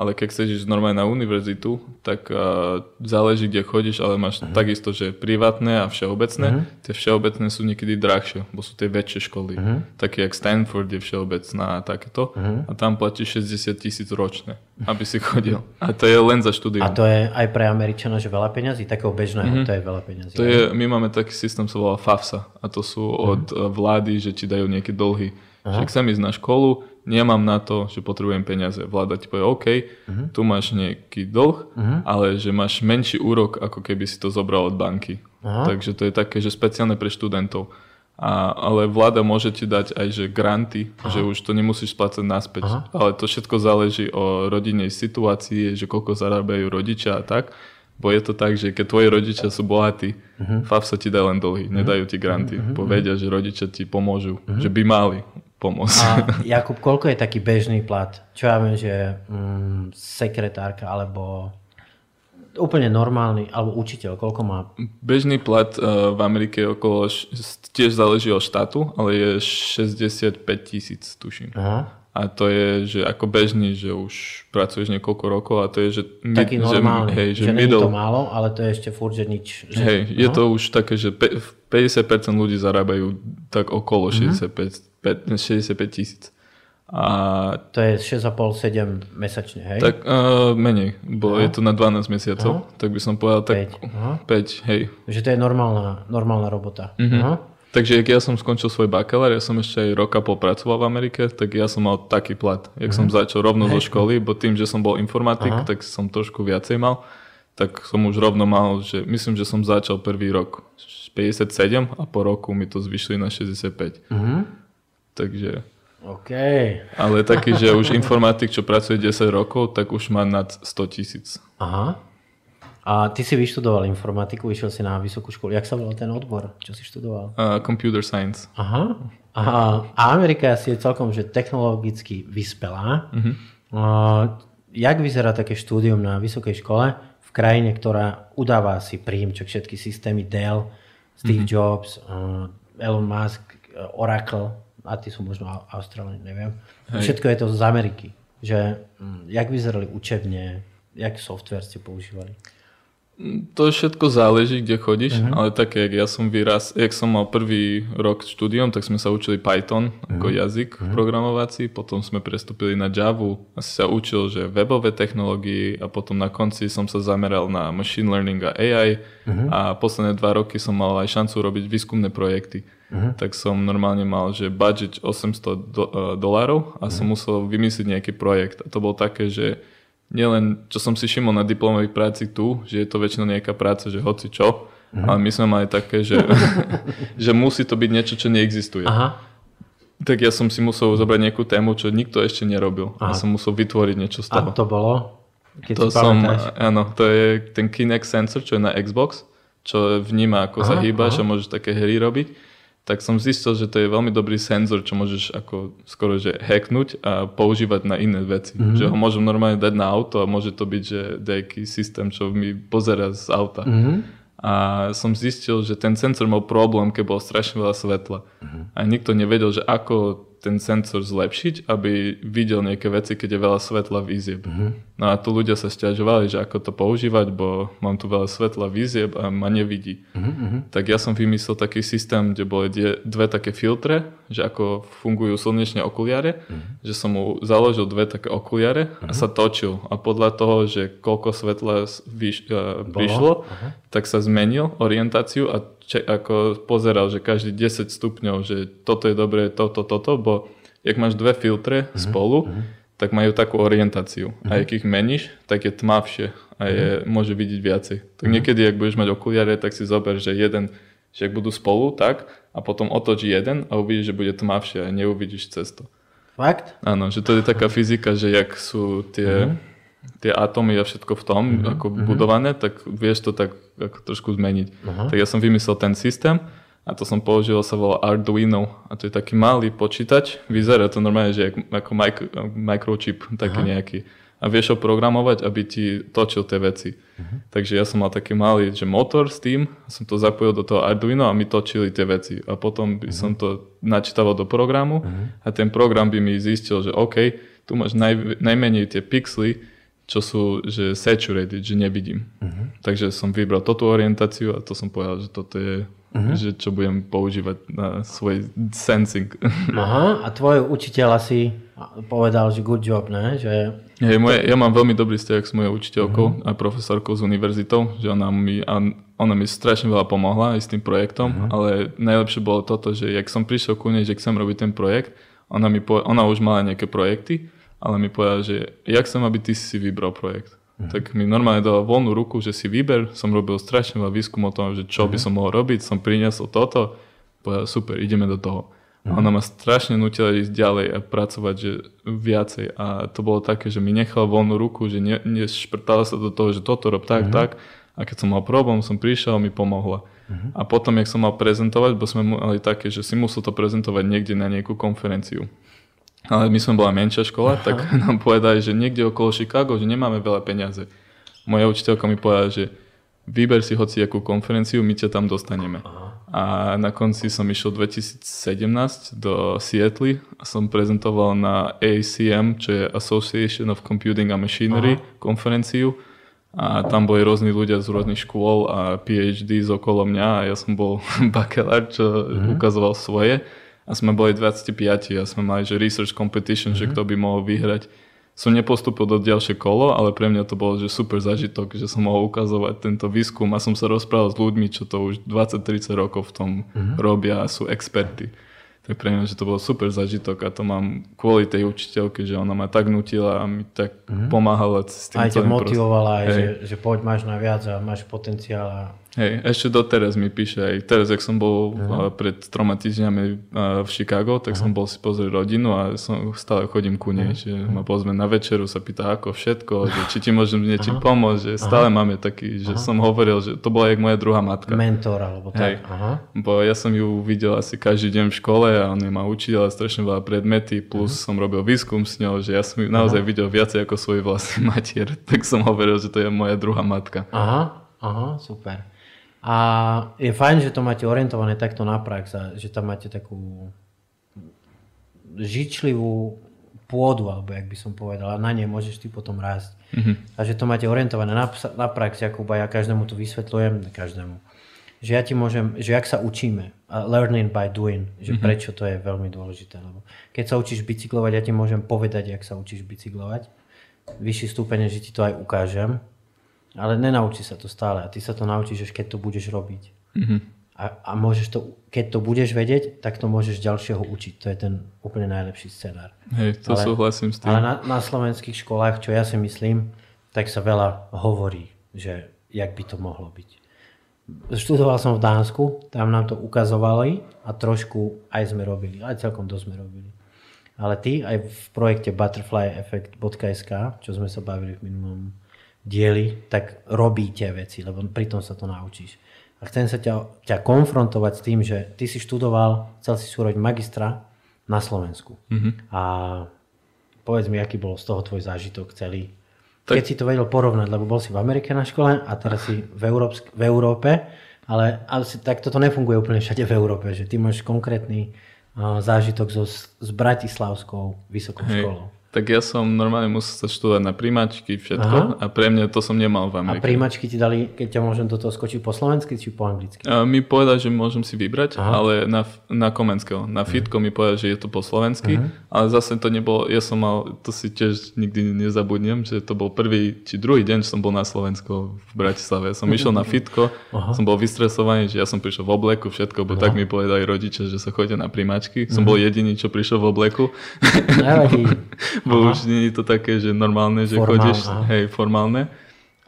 ale keď chceš ísť normálne na univerzitu, tak uh, záleží, kde chodíš, ale máš uh-huh. takisto, že privátne a všeobecné. Uh-huh. Tie všeobecné sú niekedy drahšie, bo sú tie väčšie školy. Uh-huh. Také jak Stanford je všeobecná a takéto. Uh-huh. A tam platíš 60 tisíc ročne, aby si chodil. A to je len za štúdium. A to je aj pre Američana, že veľa peňazí? Takého bežného, uh-huh. to je veľa peňazí. To je, my máme taký systém, sa volá FAFSA. A to sú uh-huh. od vlády, že ti dajú nejaké dlhy. Uh-huh. Že chcem ísť na školu, nemám na to, že potrebujem peniaze. Vláda ti povie, OK, uh-huh. tu máš nejaký dlh, uh-huh. ale že máš menší úrok, ako keby si to zobral od banky. Uh-huh. Takže to je také, že speciálne pre študentov. A, ale vláda môže ti dať aj že granty, Aha. že už to nemusíš splácať naspäť. Aha. Ale to všetko záleží o rodinnej situácii, že koľko zarábajú rodičia a tak. Bo je to tak, že keď tvoji rodičia sú bohatí, uh-huh. FAF sa ti dá len dlhy, uh-huh. nedajú ti granty. Uh-huh. Povedia, že rodičia ti pomôžu, uh-huh. že by mali pomôcť. A Jakub, koľko je taký bežný plat? Čo ja viem, že mm, sekretárka alebo úplne normálny, alebo učiteľ, koľko má? Bežný plat uh, v Amerike je okolo, tiež záleží od štátu, ale je 65 tisíc, tuším. Aha. A to je, že ako bežný, že už pracuješ niekoľko rokov a to je, že... Taký mid, normálny, že, hej, že, že middle, to málo, ale to je ešte furt, že nič. Že, hej, no? je to už také, že 50% ľudí zarábajú tak okolo mm-hmm. 65 65 tisíc. A... To je 6,5-7 mesačne, hej? Tak uh, menej, bo Aha. je to na 12 mesiacov, Aha. tak by som povedal tak 5, Aha. 5 hej. Že to je normálna, normálna robota. Uh-huh. Aha. Takže keď ja som skončil svoj bakalár, ja som ešte aj roka popracoval v Amerike, tak ja som mal taký plat. Jak uh-huh. som začal rovno hej. zo školy, bo tým, že som bol informatik, Aha. tak som trošku viacej mal, tak som už rovno mal, že myslím, že som začal prvý rok 57 a po roku mi to zvyšli na 65. Uh-huh. Takže... OK. Ale taký, že už informatik, čo pracuje 10 rokov, tak už má nad 100 tisíc. Aha. A ty si vyštudoval informatiku, išiel si na vysokú školu. Jak sa volal ten odbor, čo si študoval? Uh, computer science. Aha. Aha. A Amerika asi je celkom že technologicky vyspelá. Uh-huh. Uh, jak vyzerá také štúdium na vysokej škole v krajine, ktorá udáva si príjm, čo všetky systémy Dell, Steve uh-huh. Jobs, uh, Elon Musk, Oracle, a ty sú možno Austrálani, neviem. Hej. Všetko je to z Ameriky. Že, hm, jak vyzerali učebne, jak software ste používali? To všetko záleží, kde chodíš, uh-huh. ale také, jak ja som vyraz, jak som mal prvý rok štúdium, tak sme sa učili Python ako uh-huh. jazyk uh-huh. programovací, potom sme prestúpili na Java, asi sa učil, že webové technológie a potom na konci som sa zameral na machine learning a AI uh-huh. a posledné dva roky som mal aj šancu robiť výskumné projekty. Uh-huh. Tak som normálne mal, že budget 800 do, uh, dolárov a uh-huh. som musel vymyslieť nejaký projekt. A to bolo také, že nielen, čo som si všimol na diplomovej práci tu, že je to väčšinou nejaká práca, že hoci čo, uh-huh. ale my sme mali také, že, že musí to byť niečo, čo neexistuje. Aha. Tak ja som si musel zobrať nejakú tému, čo nikto ešte nerobil. Aha. A som musel vytvoriť niečo z toho. A to bolo? Keď to som, áno, to je ten Kinect sensor, čo je na Xbox, čo vníma, ako aha, sa hýbaš a môžeš také hry robiť tak som zistil, že to je veľmi dobrý senzor, čo môžeš ako skoro že hacknúť a používať na iné veci. Mm-hmm. Že ho môžem normálne dať na auto a môže to byť, že nejaký systém, čo mi pozera z auta. Mm-hmm. A som zistil, že ten senzor mal problém, keď bolo strašne veľa svetla. Mm-hmm. A nikto nevedel, že ako ten senzor zlepšiť, aby videl nejaké veci, keď je veľa svetla výzieb. Uh-huh. No a tu ľudia sa stiažovali, že ako to používať, bo mám tu veľa svetla výzieb a ma nevidí. Uh-huh. Tak ja som vymyslel taký systém, kde boli dve také filtre, že ako fungujú slnečné okuliare, uh-huh. že som mu založil dve také okuliare uh-huh. a sa točil. A podľa toho, že koľko svetla vyš, uh, prišlo, uh-huh. tak sa zmenil orientáciu a če- ako pozeral, že každý 10 stupňov, že toto je dobré, toto, toto, bo jak máš dve filtre uh-huh. spolu, uh-huh. tak majú takú orientáciu. Uh-huh. A ak ich meníš, tak je tmavšie a je, uh-huh. môže vidieť viacej. Tak uh-huh. niekedy, ak budeš mať okuliare, tak si zober, že jeden, že ak budú spolu, tak a potom otoč jeden a uvidíš, že bude tmavšie a neuvidíš cesto. Fakt? Áno, že to je taká fyzika, že jak sú tie... Uh-huh tie atómy a všetko v tom uh-huh, ako uh-huh. budované, tak vieš to tak ako trošku zmeniť. Uh-huh. Tak ja som vymyslel ten systém a to som použil, sa volá Arduino a to je taký malý počítač, vyzerá to normálne, že ako micro, microchip taký uh-huh. nejaký a vieš ho programovať, aby ti točil tie veci. Uh-huh. Takže ja som mal taký malý že motor s tým, som to zapojil do toho Arduino a my točili tie veci. A potom by uh-huh. som to načítával do programu uh-huh. a ten program by mi zistil, že OK, tu máš naj, najmenej tie pixely, čo sú že saturated, že nevidím. Uh-huh. Takže som vybral toto orientáciu a to som povedal, že toto je, uh-huh. že čo budem používať na svoj sensing. Aha, a tvoj učiteľ asi povedal, že good job, ne? Že... Hej, moje, ja mám veľmi dobrý vzťah s mojou učiteľkou uh-huh. a profesorkou z univerzitou, že ona mi, ona mi strašne veľa pomohla aj s tým projektom, uh-huh. ale najlepšie bolo toto, že jak som prišiel ku nej, že chcem robiť ten projekt, ona, mi po, ona už mala nejaké projekty ale mi povedal, že jak chcem, aby ty si vybral projekt. Uh-huh. Tak mi normálne dala voľnú ruku, že si vyber, som robil strašne veľa výskum o tom, že čo uh-huh. by mhm. som mohol robiť, som priniesol toto, povedal super, ideme do toho. Uh-huh. Ona ma strašne nutila ísť ďalej a pracovať že viacej a to bolo také, že mi nechala voľnú ruku, že ne, nešprtala sa do toho, že toto rob tak, uh-huh. tak a keď som mal problém, som prišiel a mi pomohla. Uh-huh. A potom, jak som mal prezentovať, bo sme mali také, že si musel to prezentovať niekde na nejakú konferenciu ale my sme bola menšia škola, Aha. tak nám povedali, že niekde okolo Chicago, že nemáme veľa peniaze. Moja učiteľka mi povedala, že vyber si hoci akú konferenciu, my ťa tam dostaneme. Aha. A na konci som išiel 2017 do Seattle a som prezentoval na ACM, čo je Association of Computing and Machinery Aha. konferenciu. A tam boli rôzni ľudia z rôznych škôl a PhD z okolo mňa a ja som bol bakelár, čo mm-hmm. ukazoval svoje a sme boli 25 a sme mali že research competition, mm-hmm. že mhm. kto by mohol vyhrať. Som nepostupil do ďalšie kolo, ale pre mňa to bol že super zažitok, že som mohol ukazovať tento výskum a som sa rozprával s ľuďmi, čo to už 20-30 rokov v tom mm-hmm. robia a sú experty. Tak pre mňa, že to bol super zažitok a to mám kvôli tej učiteľke, že ona ma tak nutila a mi tak mm-hmm. pomáhala s tým Aj ťa motivovala, aj, že, že poď máš na viac a máš potenciál. A... Hej, ešte doteraz mi píše aj teraz, ak som bol uh-huh. pred troma týždňami v Chicago, tak uh-huh. som bol si pozrieť rodinu a som, stále chodím ku nej, uh-huh. že ma pozme na večeru, sa pýta ako všetko, že či ti môžem niečím uh-huh. pomôcť, že stále uh-huh. máme taký, že uh-huh. som hovoril, že to bola jak moja druhá matka. Mentor alebo tak. Hej, uh-huh. bo ja som ju videl asi každý deň v škole a on ma učil a strašne veľa predmety, plus uh-huh. som robil výskum s ňou, že ja som ju naozaj uh-huh. videl viacej ako svoj vlastný matier, tak som hovoril, že to je moja druhá matka. Aha, aha, super. A je fajn, že to máte orientované takto na prax a že tam máte takú žičlivú pôdu, alebo jak by som povedal, a na nej môžeš ty potom rásť. Mm-hmm. A že to máte orientované na, na prax, Jakuba, ja každému to vysvetľujem, každému. Že ja ti môžem, že jak sa učíme, learning by doing, že mm-hmm. prečo to je veľmi dôležité. Lebo keď sa učíš bicyklovať, ja ti môžem povedať, jak sa učíš bicyklovať. Vyšší stupeň, že ti to aj ukážem ale nenaučí sa to stále a ty sa to naučíš, až keď to budeš robiť. Mm-hmm. A, a môžeš to, keď to budeš vedieť, tak to môžeš ďalšieho učiť. To je ten úplne najlepší scenár. Hej, to ale, súhlasím s tým. Ale na, na slovenských školách, čo ja si myslím, tak sa veľa hovorí, že jak by to mohlo byť. Študoval som v Dánsku, tam nám to ukazovali a trošku aj sme robili, aj celkom dosť sme robili. Ale ty aj v projekte butterflyeffect.sk, čo sme sa bavili v minulom diely, tak robíte veci, lebo pritom sa to naučíš. A chcem sa ťa, ťa konfrontovať s tým, že ty si študoval, chcel si súroť magistra na Slovensku. Mm-hmm. A povedz mi, aký bol z toho tvoj zážitok celý. Tak... Keď si to vedel porovnať, lebo bol si v Amerike na škole a teraz si v, Európsk- v Európe, ale asi, tak toto nefunguje úplne všade v Európe, že ty máš konkrétny uh, zážitok so, s Bratislavskou vysokou Hej. školou. Tak ja som normálne musel sa študovať na príjmačky, všetko Aha. a pre mňa to som nemal v Amerike. A príjmačky ti dali, keď ťa môžem do toho skočiť po slovensky či po anglicky? A mi povedal, že môžem si vybrať, Aha. ale na, na Komenského. Na Fitko mi povedal, že je to po slovensky, Aha. ale zase to nebolo, ja som mal, to si tiež nikdy nezabudnem, že to bol prvý či druhý deň, že som bol na Slovensku v Bratislave. Som išiel na Fitko, Aha. som bol vystresovaný, že ja som prišiel v obleku, všetko, bo Aha. tak mi povedali rodičia, že sa chodia na príjmačky. Som bol jediný, čo prišiel v obleku. bo už nie je to také, že normálne, že Formál, chodíš, aha. hej, formálne.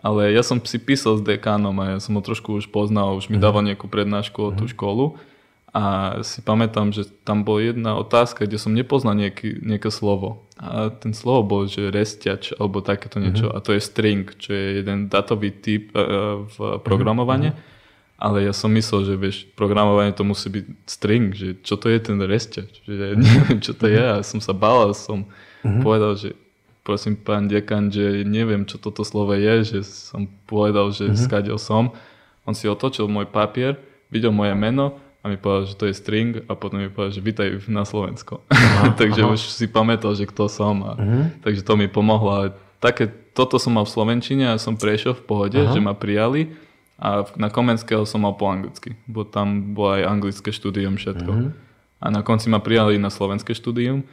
Ale ja som si písal s dekánom a ja som ho trošku už poznal, už mi mhm. dával nejakú prednášku o tú mhm. školu. A si pamätám, že tam bola jedna otázka, kde som nepoznal nejaký, nejaké slovo. A ten slovo bol, že restiač alebo takéto niečo. Mm-hmm. A to je string, čo je jeden datový typ uh, v programovaní. Mm-hmm ale ja som myslel, že vieš, programovanie to musí byť string, že čo to je ten restiač, že ja neviem, čo to je a som sa bál som uh-huh. povedal, že prosím pán dekan, že neviem, čo toto slovo je, že som povedal, že uh-huh. skadil som. On si otočil môj papier, videl moje meno a mi povedal, že to je string a potom mi povedal, že vítaj na Slovensko. Aha, takže aha. už si pamätal, že kto som a uh-huh. takže to mi pomohlo. také, toto som mal v Slovenčine a som prešiel v pohode, aha. že ma prijali a na Komenského som mal po anglicky, bo tam bolo aj anglické štúdium všetko. Mm-hmm. A na konci ma prijali na slovenské štúdium.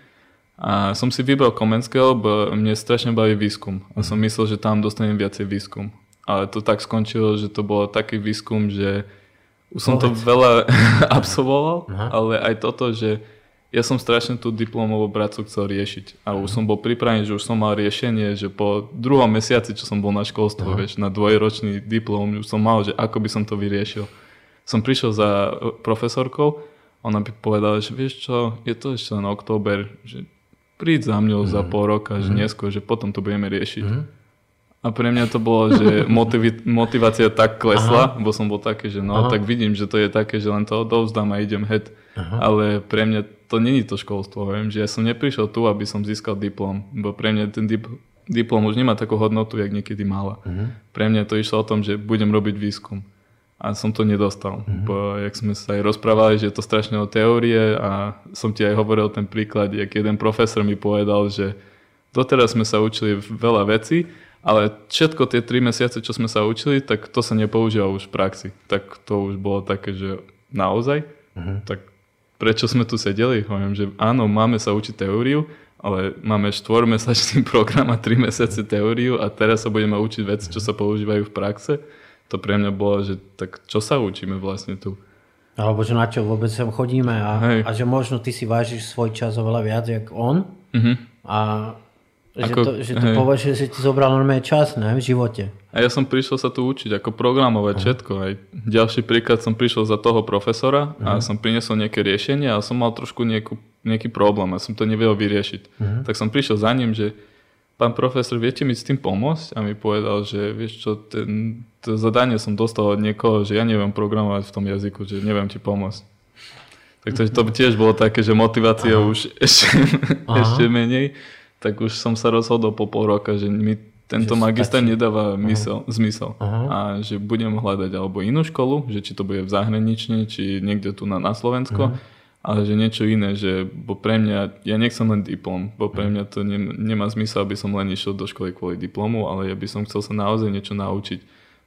A som si vybral Komenského, bo mne strašne baví výskum. A som myslel, že tam dostanem viacej výskum. Ale to tak skončilo, že to bolo taký výskum, že už som to veľa absolvoval, Aha. ale aj toto, že ja som strašne tú diplomovú prácu chcel riešiť a už som bol pripravený, že už som mal riešenie, že po druhom mesiaci, čo som bol na školstvo, vieš, na dvojročný diplom, už som mal, že ako by som to vyriešil. Som prišiel za profesorkou, ona by povedala, že vieš čo, je to ešte len október, že príď za mňou mm. za mhm. pol roka, že mm. neskôr, že potom to budeme riešiť. Mm. A pre mňa to bolo, že motivi- motivácia tak klesla, Aha. bo som bol taký, že no, Aha. tak vidím, že to je také, že len to odovzdám a idem. Aha. Ale pre mňa to není to školstvo. Viem, že ja som neprišiel tu, aby som získal diplom, bo pre mňa ten dip- diplom už nemá takú hodnotu, jak niekedy mala. Uh-huh. Pre mňa to išlo o tom, že budem robiť výskum. A som to nedostal. Uh-huh. Bo, jak sme sa aj rozprávali, že je to strašne o teórie a som ti aj hovoril ten príklad, jak jeden profesor mi povedal, že doteraz sme sa učili veľa vecí, ale všetko tie tri mesiace, čo sme sa učili, tak to sa nepoužíva už v praxi. Tak to už bolo také, že naozaj, uh-huh. tak prečo sme tu sedeli. Hovorím, že áno, máme sa učiť teóriu, ale máme štvormesačný program a tri mesiace teóriu a teraz sa budeme učiť veci, čo sa používajú v praxe. To pre mňa bolo, že tak čo sa učíme vlastne tu. Alebo že na čo vôbec sem chodíme a, a že možno ty si vážiš svoj čas oveľa viac, jak on. Uh-huh. A Že ako, to, že to považuje, že ti zobral normálne čas ne, v živote. A ja som prišiel sa tu učiť, ako programovať uh-huh. všetko. Aj ďalší príklad som prišiel za toho profesora uh-huh. a mhm. som priniesol nejaké riešenie a som mal trošku nejakú, nejaký problém a som to nevedel vyriešiť. Uh-huh. Tak som prišiel za ním, že pán profesor, viete mi s tým pomôcť? A mi povedal, že vieš čo, ten, to zadanie som dostal od niekoho, že ja neviem programovať v tom jazyku, že neviem ti pomôcť. Tak to, tiež bolo také, že motivácia Aha. už ešte, ešte menej tak už som sa rozhodol po pol roka, že mi tento že magister stačí. nedáva mysel, zmysel Aha. a že budem hľadať alebo inú školu, že či to bude v zahraničí, či niekde tu na, na Slovensko, Aha. Ale že niečo iné, že bo pre mňa, ja nechcem len diplom, bo pre mňa to ne, nemá zmysel, aby som len išiel do školy kvôli diplomu, ale ja by som chcel sa naozaj niečo naučiť.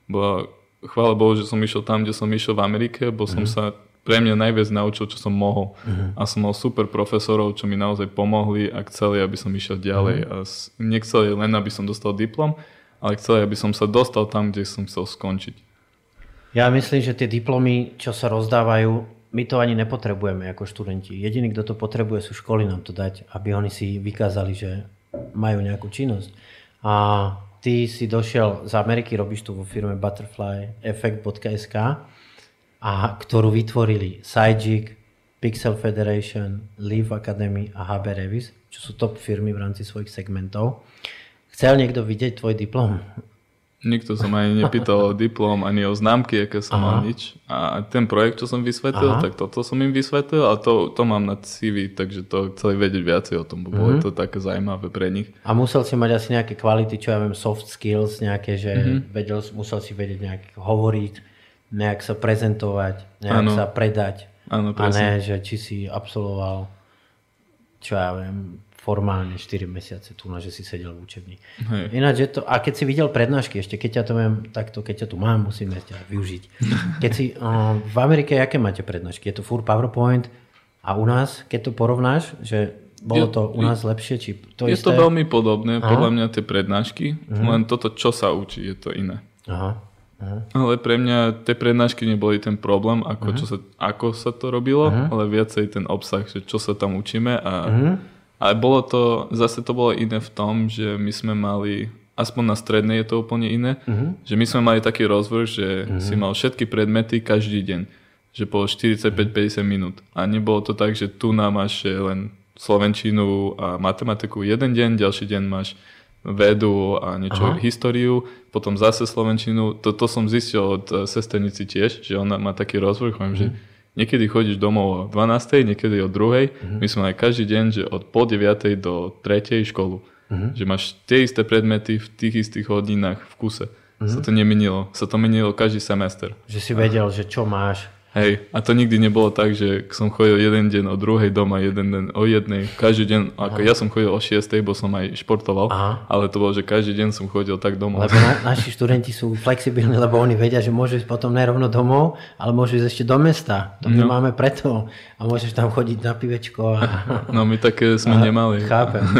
Bo chvála Bohu, že som išiel tam, kde som išiel v Amerike, bo som sa pre mňa najviac naučil, čo som mohol. Uh-huh. A som mal super profesorov, čo mi naozaj pomohli a chceli, aby som išiel ďalej. Uh-huh. A nechceli len, aby som dostal diplom, ale chceli, aby som sa dostal tam, kde som chcel skončiť. Ja myslím, že tie diplomy, čo sa rozdávajú, my to ani nepotrebujeme ako študenti. Jediný, kto to potrebuje, sú školy nám to dať, aby oni si vykázali, že majú nejakú činnosť. A ty si došiel z Ameriky, robíš tu vo firme Butterfly Effect.sk a ktorú vytvorili Sajik, Pixel Federation, Leaf Academy a HB Revis, čo sú top firmy v rámci svojich segmentov. Chcel niekto vidieť tvoj diplom? Nikto sa ma ani nepýtal o diplom, ani o známky, aké som Aha. mal nič. A ten projekt, čo som vysvetlil, Aha. tak toto som im vysvetlil a to, to mám na CV, takže to chceli vedieť viacej o tom, bo bolo mm-hmm. to také zaujímavé pre nich. A musel si mať asi nejaké kvality, čo ja viem, soft skills, nejaké, že mm-hmm. vedel, musel si vedieť nejak hovoriť, nejak sa prezentovať, nejak ano. sa predať. Ano, a ne, že či si absolvoval, čo ja viem, formálne 4 mesiace tu, že si sedel v učebni. Hej. Ináč je to, a keď si videl prednášky, ešte keď ťa to mám, takto, keď ťa tu mám, musíme ťa využiť. Keď si uh, v Amerike, aké máte prednášky? Je to furt PowerPoint a u nás, keď to porovnáš, že bolo to u nás lepšie? Či to je isté? to veľmi podobné, Aha. podľa mňa tie prednášky, uh-huh. len toto, čo sa učí, je to iné. Aha. Uh-huh. Ale pre mňa tie prednášky neboli ten problém, ako, uh-huh. čo sa, ako sa to robilo, uh-huh. ale viacej ten obsah, že čo sa tam učíme. A, uh-huh. Ale bolo to, zase to bolo iné v tom, že my sme mali, aspoň na strednej je to úplne iné, uh-huh. že my sme mali taký rozvrh, že uh-huh. si mal všetky predmety každý deň, že bolo 45-50 minút. A nebolo to tak, že tu nám máš len slovenčinu a matematiku jeden deň, ďalší deň máš vedu a niečo Aha. históriu, potom zase slovenčinu. Toto som zistil od eh, sesternici tiež, že ona má taký rozvrh, mm. že mhm. Niekedy chodíš domov o 12, niekedy o 2. Mm. My sme mali každý deň, že od pol 9 do 3 školu. Mm. Že máš tie isté predmety v tých istých hodinách v kuse. Mm. Sa to nemenilo. Sa to menilo každý semester. Že si vedel, že čo máš Hej, a to nikdy nebolo tak, že som chodil jeden deň o druhej doma, jeden deň o jednej, každý deň, ako ja som chodil o šiestej, bo som aj športoval, Aha. ale to bolo, že každý deň som chodil tak domov. Lebo na, naši študenti sú flexibilní, lebo oni vedia, že môžu ísť potom nerovno domov, ale môžu ísť ešte do mesta. To my no. máme preto a môžeš tam chodiť na pivečko. A... No my také sme a, nemali. Chápem.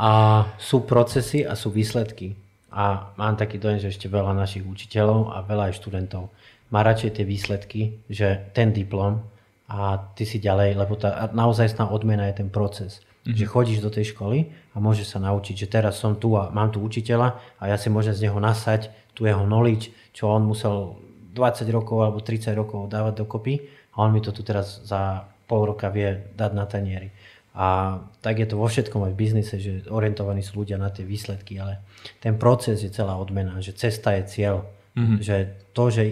A sú procesy a sú výsledky. A mám taký dojem, že ešte veľa našich učiteľov a veľa aj študentov má radšej tie výsledky, že ten diplom a ty si ďalej, lebo tá naozaj odmena je ten proces. Mm-hmm. Že chodíš do tej školy a môžeš sa naučiť, že teraz som tu a mám tu učiteľa a ja si môžem z neho nasať tu jeho knowledge, čo on musel 20 rokov alebo 30 rokov dávať dokopy a on mi to tu teraz za pol roka vie dať na tanieri. A tak je to vo všetkom aj v biznise, že orientovaní sú ľudia na tie výsledky, ale ten proces je celá odmena, že cesta je cieľ. Mm-hmm. Že to, že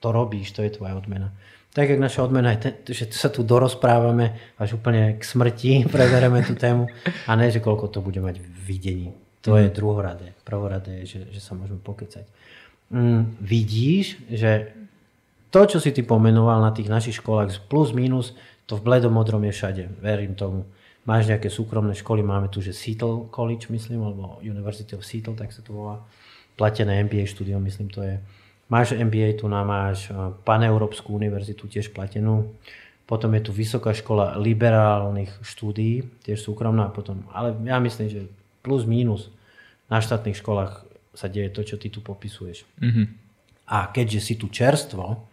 to robíš, to je tvoja odmena. Tak jak naša odmena je, ten, že sa tu dorozprávame až úplne k smrti, prebereme tú tému a ne, že koľko to bude mať v videní. To mm. je druhoradé. Prvoradé je, že, že sa môžeme pokecať. Mm, vidíš, že to, čo si ty pomenoval na tých našich školách plus minus, to v bledomodrom je všade. Verím tomu. Máš nejaké súkromné školy, máme tu, že Seattle College, myslím, alebo University of Seattle, tak sa to volá. Platené MBA štúdium, myslím, to je Máš MBA, tu na máš eh, Paneurópsku univerzitu, tiež platenú. Potom je tu Vysoká škola liberálnych štúdií, tiež súkromná. Potom, ale ja myslím, že plus minus na štátnych školách sa deje to, čo ty tu popisuješ. Mm-hmm. A keďže si tu čerstvo,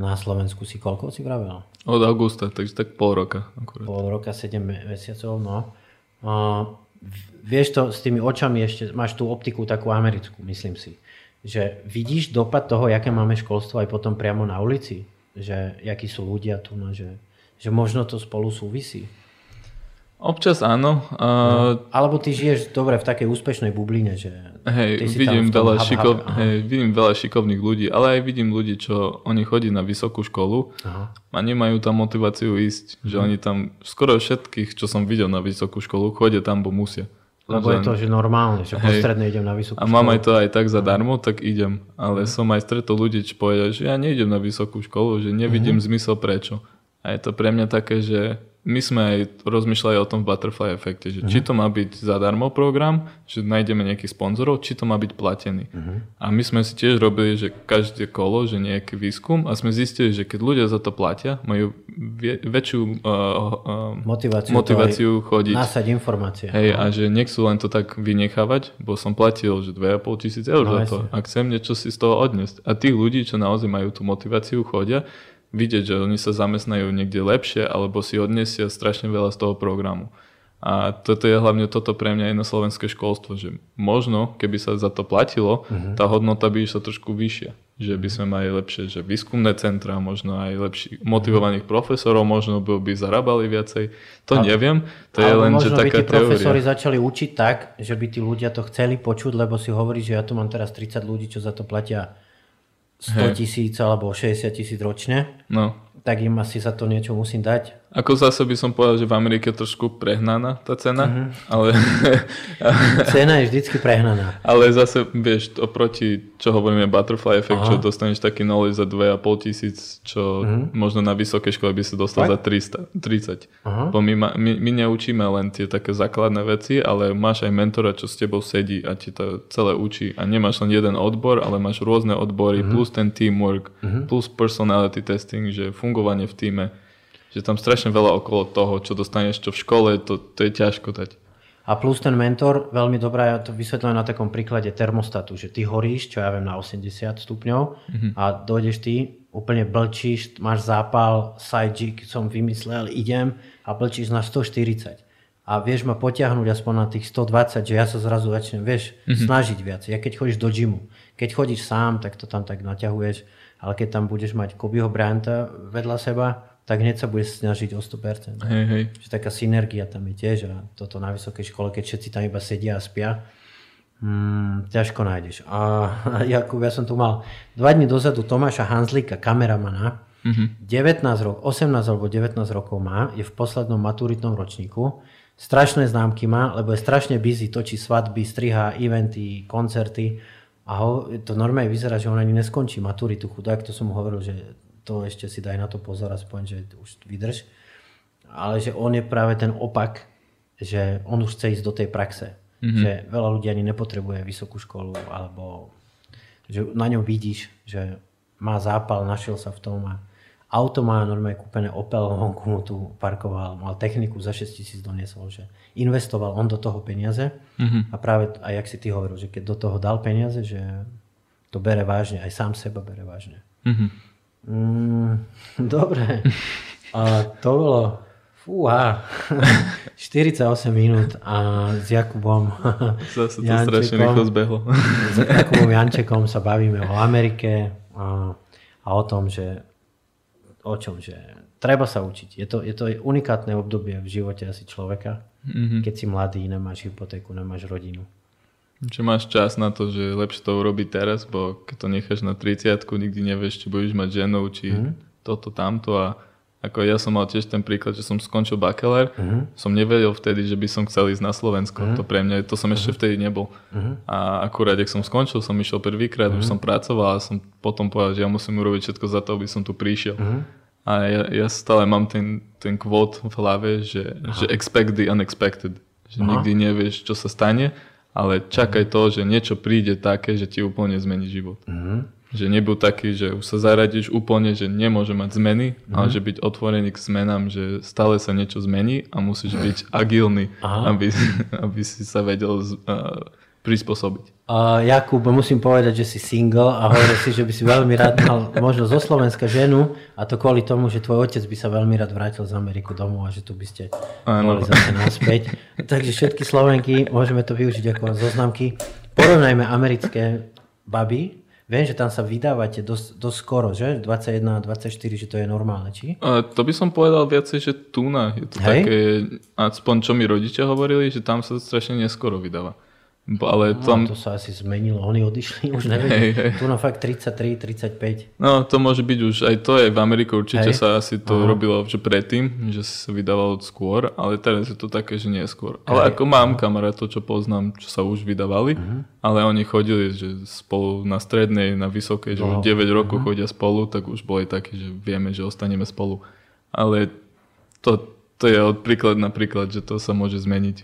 na Slovensku si koľko si vravel? Od augusta, takže tak pol roka. Akurát. Pol roka, 7 mesiacov, no. Uh, vieš to s tými očami ešte, máš tú optiku takú americkú, myslím si. Že vidíš dopad toho, aké máme školstvo aj potom priamo na ulici? Že akí sú ľudia tu, no, že, že možno to spolu súvisí. Občas áno. Uh, no. Alebo ty žiješ dobre v takej úspešnej bubline, že... Hej, vidím veľa, hub, šikov, hub, hej, vidím veľa šikovných ľudí, ale aj vidím ľudí, čo oni chodí na vysokú školu aha. a nemajú tam motiváciu ísť. Že mhm. oni tam, skoro všetkých, čo som videl na vysokú školu, chodia tam, bo musia. Lebo je to, že normálne, že hej, postredne idem na vysokú školu. A mám aj to aj tak zadarmo, tak idem. Ale som aj stretol ľudí, čo povedia, že ja neidem na vysokú školu, že nevidím uh-huh. zmysel prečo. A je to pre mňa také, že my sme aj rozmýšľali o tom v Butterfly efekte, že uh-huh. či mhm. to má byť zadarmo program, že nájdeme nejakých sponzorov, či to má byť platený. Uh-huh. A my sme si tiež robili, že každé kolo, že nejaký výskum a sme zistili, že keď ľudia za to platia, majú vie, väčšiu uh, uh, motiváciu, motiváciu chodiť. Násať informácie. Hej, a že nechcú len to tak vynechávať, bo som platil, že 2,5 tisíc eur no, za to. A chcem niečo si z toho odniesť. A tých ľudí, čo naozaj majú tú motiváciu, chodia, vidieť, že oni sa zamestnajú niekde lepšie alebo si odniesia strašne veľa z toho programu. A toto je hlavne toto pre mňa aj na slovenské školstvo, že možno, keby sa za to platilo, uh-huh. tá hodnota by išla trošku vyššia. Že by sme mali lepšie, že výskumné centra, možno aj lepší motivovaných profesorov, možno by, by zarábali viacej. To ale, neviem, to je len, že taká by tí profesori začali učiť tak, že by tí ľudia to chceli počuť, lebo si hovorí, že ja tu mám teraz 30 ľudí, čo za to platia 100 tisíc alebo 60 tisíc ročne, no. tak im asi za to niečo musím dať. Ako zase by som povedal, že v Amerike je trošku prehnaná tá cena, uh-huh. ale... cena je vždycky prehnaná. Ale zase, vieš, oproti, čo hovoríme, butterfly effect, Aha. čo dostaneš taký knowledge za 2,5 tisíc, čo uh-huh. možno na vysokej škole by si dostal tak? za 300, 30. Uh-huh. Bo my, my, my neučíme len tie také základné veci, ale máš aj mentora, čo s tebou sedí a ti to celé učí. A nemáš len jeden odbor, ale máš rôzne odbory, uh-huh. plus ten teamwork, uh-huh. plus personality testing, že fungovanie v týme že tam strašne veľa okolo toho, čo dostaneš čo v škole, to, to je ťažko dať. A plus ten mentor, veľmi dobrá, ja to vysvetľujem na takom príklade termostatu, že ty horíš, čo ja viem, na 80 stupňov mm-hmm. a dojdeš ty, úplne blčíš, máš zápal, side jig som vymyslel, idem a blčíš na 140 a vieš ma potiahnuť aspoň na tých 120, že ja sa zrazu začnem, vieš, mm-hmm. snažiť viac. Ja keď chodíš do gymu, keď chodíš sám, tak to tam tak naťahuješ, ale keď tam budeš mať Kobeho Bryanta vedľa seba, tak hneď sa budeš snažiť o 100%. Hej, hej. Že taká synergia tam je tiež a toto na vysokej škole, keď všetci tam iba sedia a spia, hmm, ťažko nájdeš. A Jakub, ja som tu mal dva dní dozadu Tomáša Hanzlíka, kameramana, mm-hmm. 19 rokov, 18 alebo 19 rokov má, je v poslednom maturitnom ročníku, strašné známky má, lebo je strašne busy, točí svadby, striha, eventy, koncerty a ho, to normálne vyzerá, že on ani neskončí maturitu, chudák, to som mu hovoril, že to ešte si daj na to pozor, aspoň, že už vydrž. Ale že on je práve ten opak, že on už chce ísť do tej praxe. Mm-hmm. Že veľa ľudí ani nepotrebuje vysokú školu, alebo že na ňom vidíš, že má zápal, našiel sa v tom a auto má normálne kúpené Opel, vonku mu tu parkoval, mal techniku za 6 tisíc doniesol, že investoval on do toho peniaze mm-hmm. a práve, aj jak si ty hovoril, že keď do toho dal peniaze, že to bere vážne, aj sám seba bere vážne. Mm-hmm. Mm, dobre. A to bolo fúha, 48 minút a s Jakubom Zase to strašne rýchlo zbehlo. s Jakubom Jančekom sa bavíme o Amerike a, a o tom, že o čom, že treba sa učiť. Je to, je to unikátne obdobie v živote asi človeka, mm-hmm. keď si mladý, nemáš hypotéku, nemáš rodinu. Že máš čas na to, že lepšie to urobiť teraz, bo keď to necháš na 30 nikdy nevieš, či budeš mať ženu, či mm. toto, tamto a ako ja som mal tiež ten príklad, že som skončil bakalér, mm. som nevedel vtedy, že by som chcel ísť na Slovensko. Mm. To pre mňa, to som ešte mhm. vtedy nebol. Mm. A akurát, ak som skončil, som išiel prvýkrát, mm. už som pracoval a som potom povedal, že ja musím urobiť všetko za to, aby som tu prišiel. Mm. A ja, ja stále mám ten, ten kvót v hlave, že, že expect the unexpected. Že Aha. nikdy nevieš, čo sa stane ale čakaj to, že niečo príde také, že ti úplne zmení život. Mm-hmm. Že nebudú taký, že už sa zaradíš úplne, že nemôže mať zmeny, mm-hmm. ale že byť otvorený k zmenám, že stále sa niečo zmení a musíš byť agilný, aby, aby si sa vedel uh, prispôsobiť. Uh, Jakub, musím povedať, že si single a hovoril si, že by si veľmi rád mal možno zo Slovenska ženu a to kvôli tomu, že tvoj otec by sa veľmi rád vrátil z Ameriku domov a že tu by ste ano. boli zase naspäť. Takže všetky Slovenky, môžeme to využiť ako zoznamky. Porovnajme americké baby, Viem, že tam sa vydávate dosť, dosť skoro, že? 21 a 24, že to je normálne, či? A to by som povedal viacej, že tu na je to Hej? také, aspoň čo mi rodičia hovorili, že tam sa strašne neskoro vydáva. Ale no, tam... to sa asi zmenilo, oni odišli, už neviem. Hey, hey. Tu na fakt 33, 35. No to môže byť už, aj to je v Amerike určite hey. sa asi to Aha. robilo že predtým, že sa vydávalo skôr, ale teraz je to také, že nie skôr. Ale hey. ako mám kamarátov, čo poznám, čo sa už vydávali, uh-huh. ale oni chodili že spolu na strednej, na vysokej, že už 9 rokov uh-huh. chodia spolu, tak už boli takí, že vieme, že ostaneme spolu. Ale to, to je od príklad na príklad, že to sa môže zmeniť.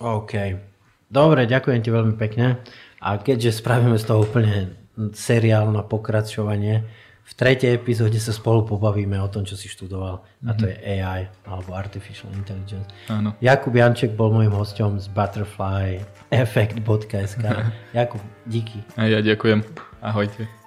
OK. Dobre, ďakujem ti veľmi pekne. A keďže spravíme z toho úplne seriál na pokračovanie, v tretej epizóde sa spolu pobavíme o tom, čo si študoval. Mm-hmm. A to je AI, alebo Artificial Intelligence. Áno. Jakub Janček bol môjim hostom z Butterfly Effect.sk. Jakub, díky. A ja ďakujem. Ahojte.